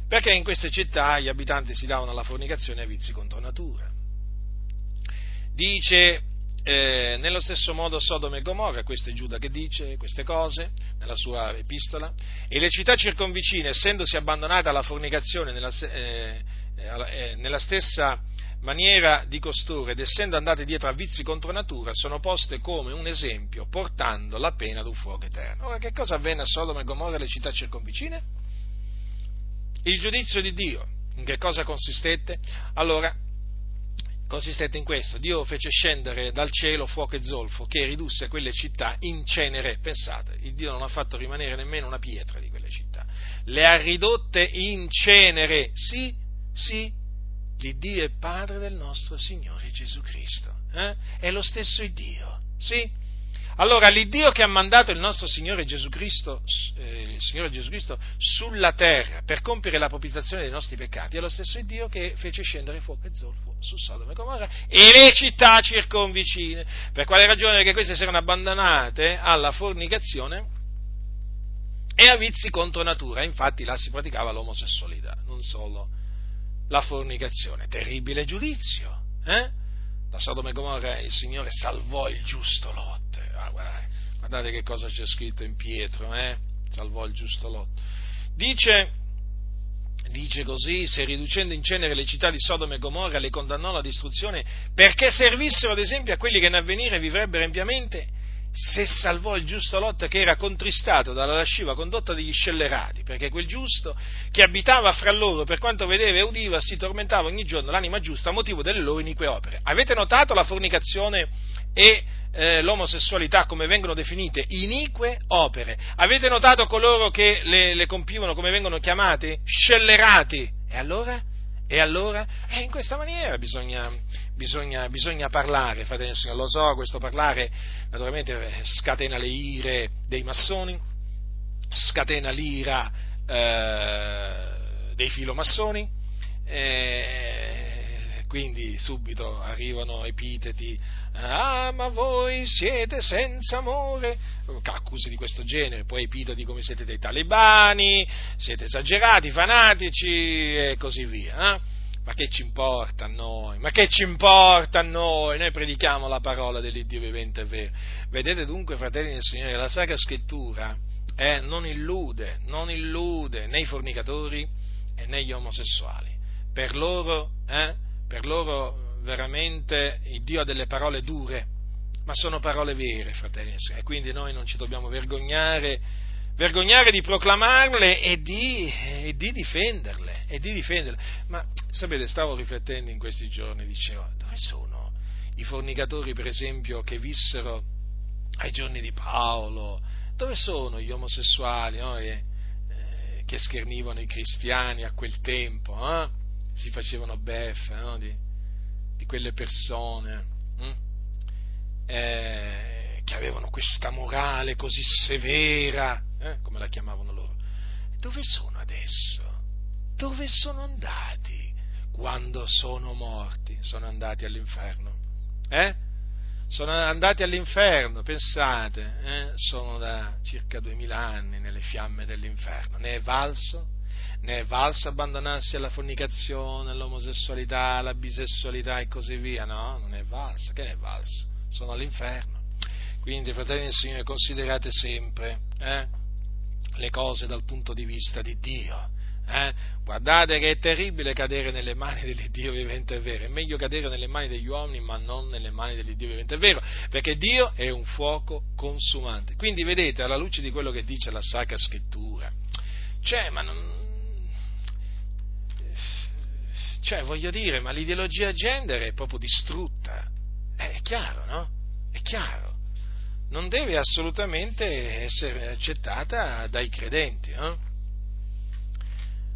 perché in queste città gli abitanti si davano alla fornicazione e ai vizi contro natura. Dice eh, nello stesso modo Sodoma e Gomorra, questo è Giuda che dice queste cose nella sua epistola, e le città circonvicine, essendosi abbandonate alla fornicazione nella, eh, eh, nella stessa maniera di costoro ed essendo andate dietro a vizi contro natura, sono poste come un esempio, portando la pena d'un fuoco eterno. Ora, che cosa avvenne a Sodoma e Gomorra e alle città circonvicine? Il giudizio di Dio, in che cosa consistette? Allora, consistette in questo, Dio fece scendere dal cielo fuoco e zolfo che ridusse quelle città in cenere, pensate, il Dio non ha fatto rimanere nemmeno una pietra di quelle città, le ha ridotte in cenere, sì, sì, il Dio è Padre del nostro Signore Gesù Cristo, eh? è lo stesso Dio, sì, allora, l'Iddio che ha mandato il nostro Signore Gesù Cristo, eh, Signore Gesù Cristo sulla terra per compiere la propizzazione dei nostri peccati, è lo stesso Dio che fece scendere fuoco e zolfo su Sodoma e Gomorra e le città circonvicine. Per quale ragione? Perché queste si erano abbandonate alla fornicazione e a vizi contro natura. Infatti là si praticava l'omosessualità, non solo la fornicazione. Terribile giudizio. Eh? Da Sodoma e Gomorra il Signore salvò il giusto Lot Ah, guardate, guardate, che cosa c'è scritto in Pietro, eh? salvò il giusto Lotto. Dice, dice così, se riducendo in cenere le città di Sodoma e Gomorra le condannò alla distruzione perché servissero ad esempio a quelli che in avvenire vivrebbero ampiamente, se salvò il giusto Lot che era contristato dalla lasciva condotta degli scellerati, perché quel giusto che abitava fra loro per quanto vedeva e udiva si tormentava ogni giorno l'anima giusta a motivo delle loro inique opere. Avete notato la fornicazione e eh, l'omosessualità come vengono definite inique opere. Avete notato coloro che le, le compivano come vengono chiamati? Scellerati. E allora? E allora? E in questa maniera bisogna, bisogna, bisogna parlare, fratelli e. Lo so, questo parlare naturalmente scatena le ire dei massoni, scatena l'ira eh, dei filomassoni, eh, quindi subito arrivano epiteti, ah ma voi siete senza amore, accuse di questo genere, poi epiteti come siete dei talebani, siete esagerati, fanatici e così via. Eh? Ma che ci importa a noi? Ma che ci importa a noi? Noi predichiamo la parola dell'Iddio vivente e vero. Vedete dunque, fratelli del Signore, la Sacra Scrittura eh, non illude, non illude né i fornicatori né gli omosessuali. Per loro eh, per loro veramente il Dio ha delle parole dure, ma sono parole vere, fratelli e quindi noi non ci dobbiamo vergognare, vergognare di proclamarle e di, e di, difenderle, e di difenderle. Ma sapete, stavo riflettendo in questi giorni, dicevo, dove sono i fornicatori, per esempio, che vissero ai giorni di Paolo? Dove sono gli omosessuali no? e, eh, che schernivano i cristiani a quel tempo? Eh? Si facevano beffe no? di, di, quelle persone hm? eh, che avevano questa morale così severa, eh? come la chiamavano loro. Dove sono adesso? Dove sono andati quando sono morti? Sono andati all'inferno. Eh? Sono andati all'inferno, pensate, eh? sono da circa duemila anni nelle fiamme dell'inferno. Ne è valso? Ne è valso abbandonarsi alla fornicazione, all'omosessualità, alla bisessualità e così via? No, non è valso. Che ne è valso? Sono all'inferno. Quindi, fratelli del Signore, considerate sempre eh, le cose dal punto di vista di Dio. Eh? Guardate che è terribile cadere nelle mani dell'Iddio vivente e vero, è meglio cadere nelle mani degli uomini ma non nelle mani dell'Iddio vivente e vero, perché Dio è un fuoco consumante. Quindi vedete, alla luce di quello che dice la Sacra Scrittura, cioè, ma non, cioè, voglio dire, ma l'ideologia gender è proprio distrutta. Eh, è chiaro, no? È chiaro. Non deve assolutamente essere accettata dai credenti, no?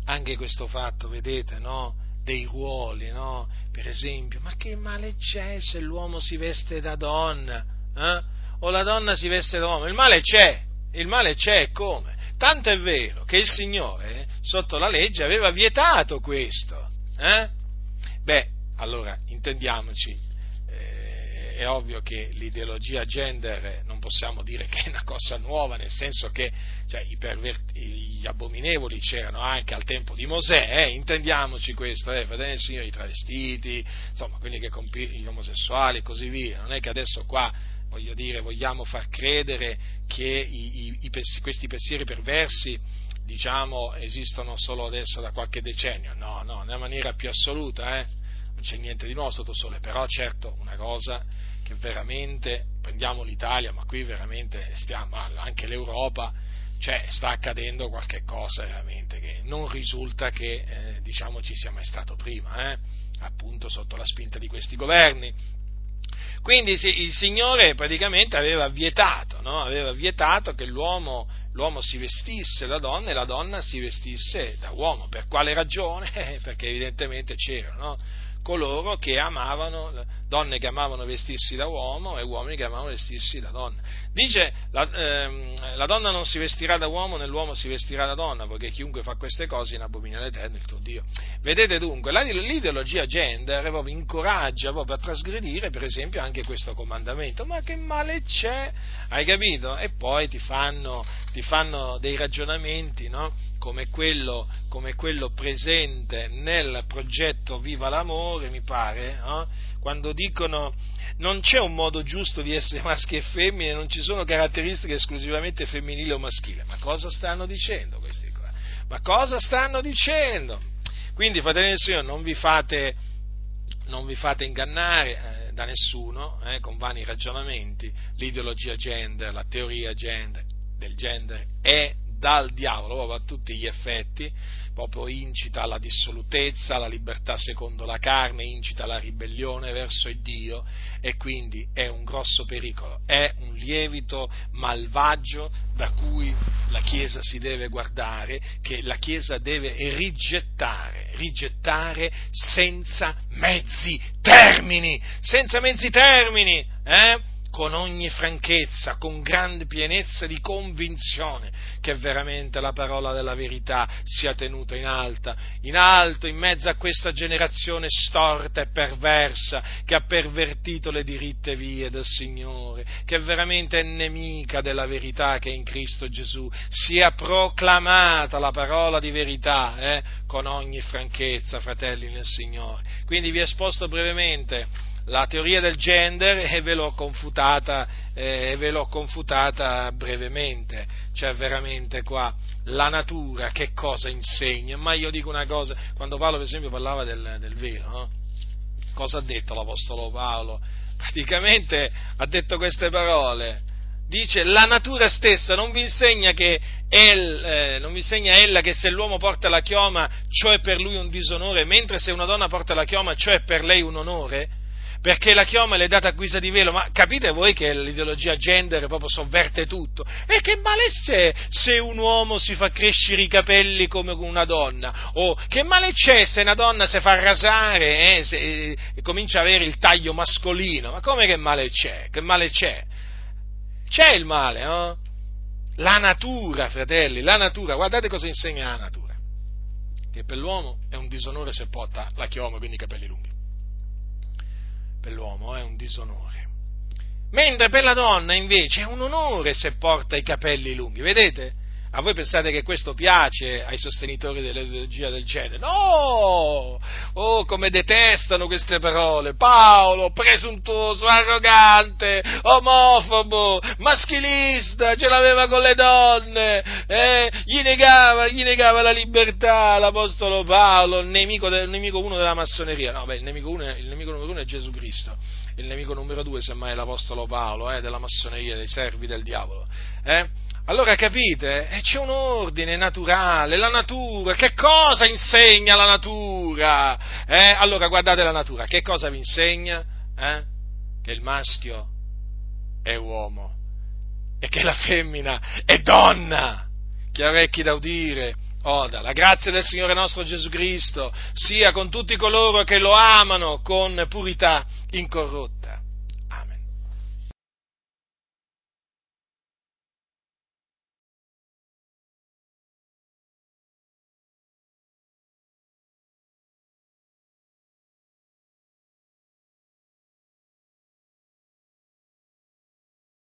Anche questo fatto, vedete, no? Dei ruoli, no? Per esempio, ma che male c'è se l'uomo si veste da donna? Eh? O la donna si veste da uomo? Il male c'è, il male c'è come? Tanto è vero che il Signore, sotto la legge, aveva vietato questo. Eh? Beh, allora, intendiamoci, eh, è ovvio che l'ideologia gender non possiamo dire che è una cosa nuova, nel senso che cioè, perverti, gli abominevoli c'erano anche al tempo di Mosè, eh? intendiamoci questo, eh? fratelli Signore, i travestiti, insomma, quelli che compi- gli omosessuali e così via, non è che adesso qua voglio dire, vogliamo far credere che i, i, i, questi pensieri perversi diciamo, esistono solo adesso da qualche decennio, no, no, nella maniera più assoluta, eh? non c'è niente di nuovo sotto sole, però certo una cosa che veramente, prendiamo l'Italia, ma qui veramente stiamo, anche l'Europa, cioè sta accadendo qualche cosa veramente che non risulta che eh, diciamo ci sia mai stato prima, eh? appunto sotto la spinta di questi governi. Quindi il Signore praticamente aveva vietato, no? aveva vietato che l'uomo, l'uomo, si vestisse da donna e la donna si vestisse da uomo. Per quale ragione? Perché evidentemente c'erano no? coloro che amavano, donne che amavano vestirsi da uomo e uomini che amavano vestirsi da donna. Dice la, ehm, la donna non si vestirà da uomo né l'uomo si vestirà da donna, perché chiunque fa queste cose in abomina l'Eterno, il tuo Dio. Vedete dunque, la, l'ideologia gender proprio incoraggia proprio a trasgredire per esempio anche questo comandamento, ma che male c'è? Hai capito? E poi ti fanno, ti fanno dei ragionamenti, no? come quello, come quello, presente nel progetto Viva l'amore, mi pare, no? Quando dicono non c'è un modo giusto di essere maschi e femmine, non ci sono caratteristiche esclusivamente femminili o maschili. Ma cosa stanno dicendo questi qua? Ma cosa stanno dicendo? Quindi, fratelli del Signore, non vi fate, non vi fate ingannare eh, da nessuno eh, con vani ragionamenti. L'ideologia gender, la teoria gender, del gender è dal diavolo, proprio a tutti gli effetti, proprio incita alla dissolutezza, alla libertà secondo la carne, incita alla ribellione verso il Dio e quindi è un grosso pericolo, è un lievito malvagio da cui la Chiesa si deve guardare, che la Chiesa deve rigettare, rigettare senza mezzi termini, senza mezzi termini, eh? Con ogni franchezza, con grande pienezza di convinzione che veramente la parola della verità sia tenuta in alta, in alto, in mezzo a questa generazione storta e perversa che ha pervertito le diritte vie del Signore, che veramente è nemica della verità che è in Cristo Gesù, sia proclamata la parola di verità eh, con ogni franchezza, fratelli nel Signore. Quindi vi esposto brevemente la teoria del gender e ve l'ho confutata, eh, ve l'ho confutata brevemente, cioè veramente qua la natura che cosa insegna, ma io dico una cosa, quando Paolo per esempio parlava del, del velo, no? cosa ha detto l'Apostolo Paolo? Praticamente ha detto queste parole, dice la natura stessa non vi insegna che el, eh, non vi insegna ella che se l'uomo porta la chioma ciò è per lui un disonore, mentre se una donna porta la chioma ciò è per lei un onore? Perché la chioma le è data a guisa di velo, ma capite voi che l'ideologia gender proprio sovverte tutto? E che male c'è se un uomo si fa crescere i capelli come una donna? O che male c'è se una donna si fa rasare eh, se, e comincia ad avere il taglio mascolino? Ma come che male c'è? Che male c'è? C'è il male, no? La natura, fratelli, la natura, guardate cosa insegna la natura. Che per l'uomo è un disonore se porta la chioma, quindi i capelli lunghi per l'uomo è un disonore. Mentre per la donna invece è un onore se porta i capelli lunghi, vedete? A voi pensate che questo piace ai sostenitori dell'ideologia del genere? No! Oh, come detestano queste parole! Paolo, presuntuoso, arrogante, omofobo, maschilista, ce l'aveva con le donne, eh? gli, negava, gli negava la libertà l'Apostolo Paolo, nemico, del, nemico uno della massoneria. No, beh, il nemico, uno, il nemico numero uno è Gesù Cristo il nemico numero due, semmai è l'Apostolo Paolo, eh, della massoneria, dei servi del diavolo. Eh? Allora capite? Eh, c'è un ordine naturale, la natura, che cosa insegna la natura? Eh? Allora guardate la natura, che cosa vi insegna? Eh? Che il maschio è uomo e che la femmina è donna. Chi ha orecchi da udire, oda. La grazia del Signore nostro Gesù Cristo sia con tutti coloro che lo amano con purità incorrotta.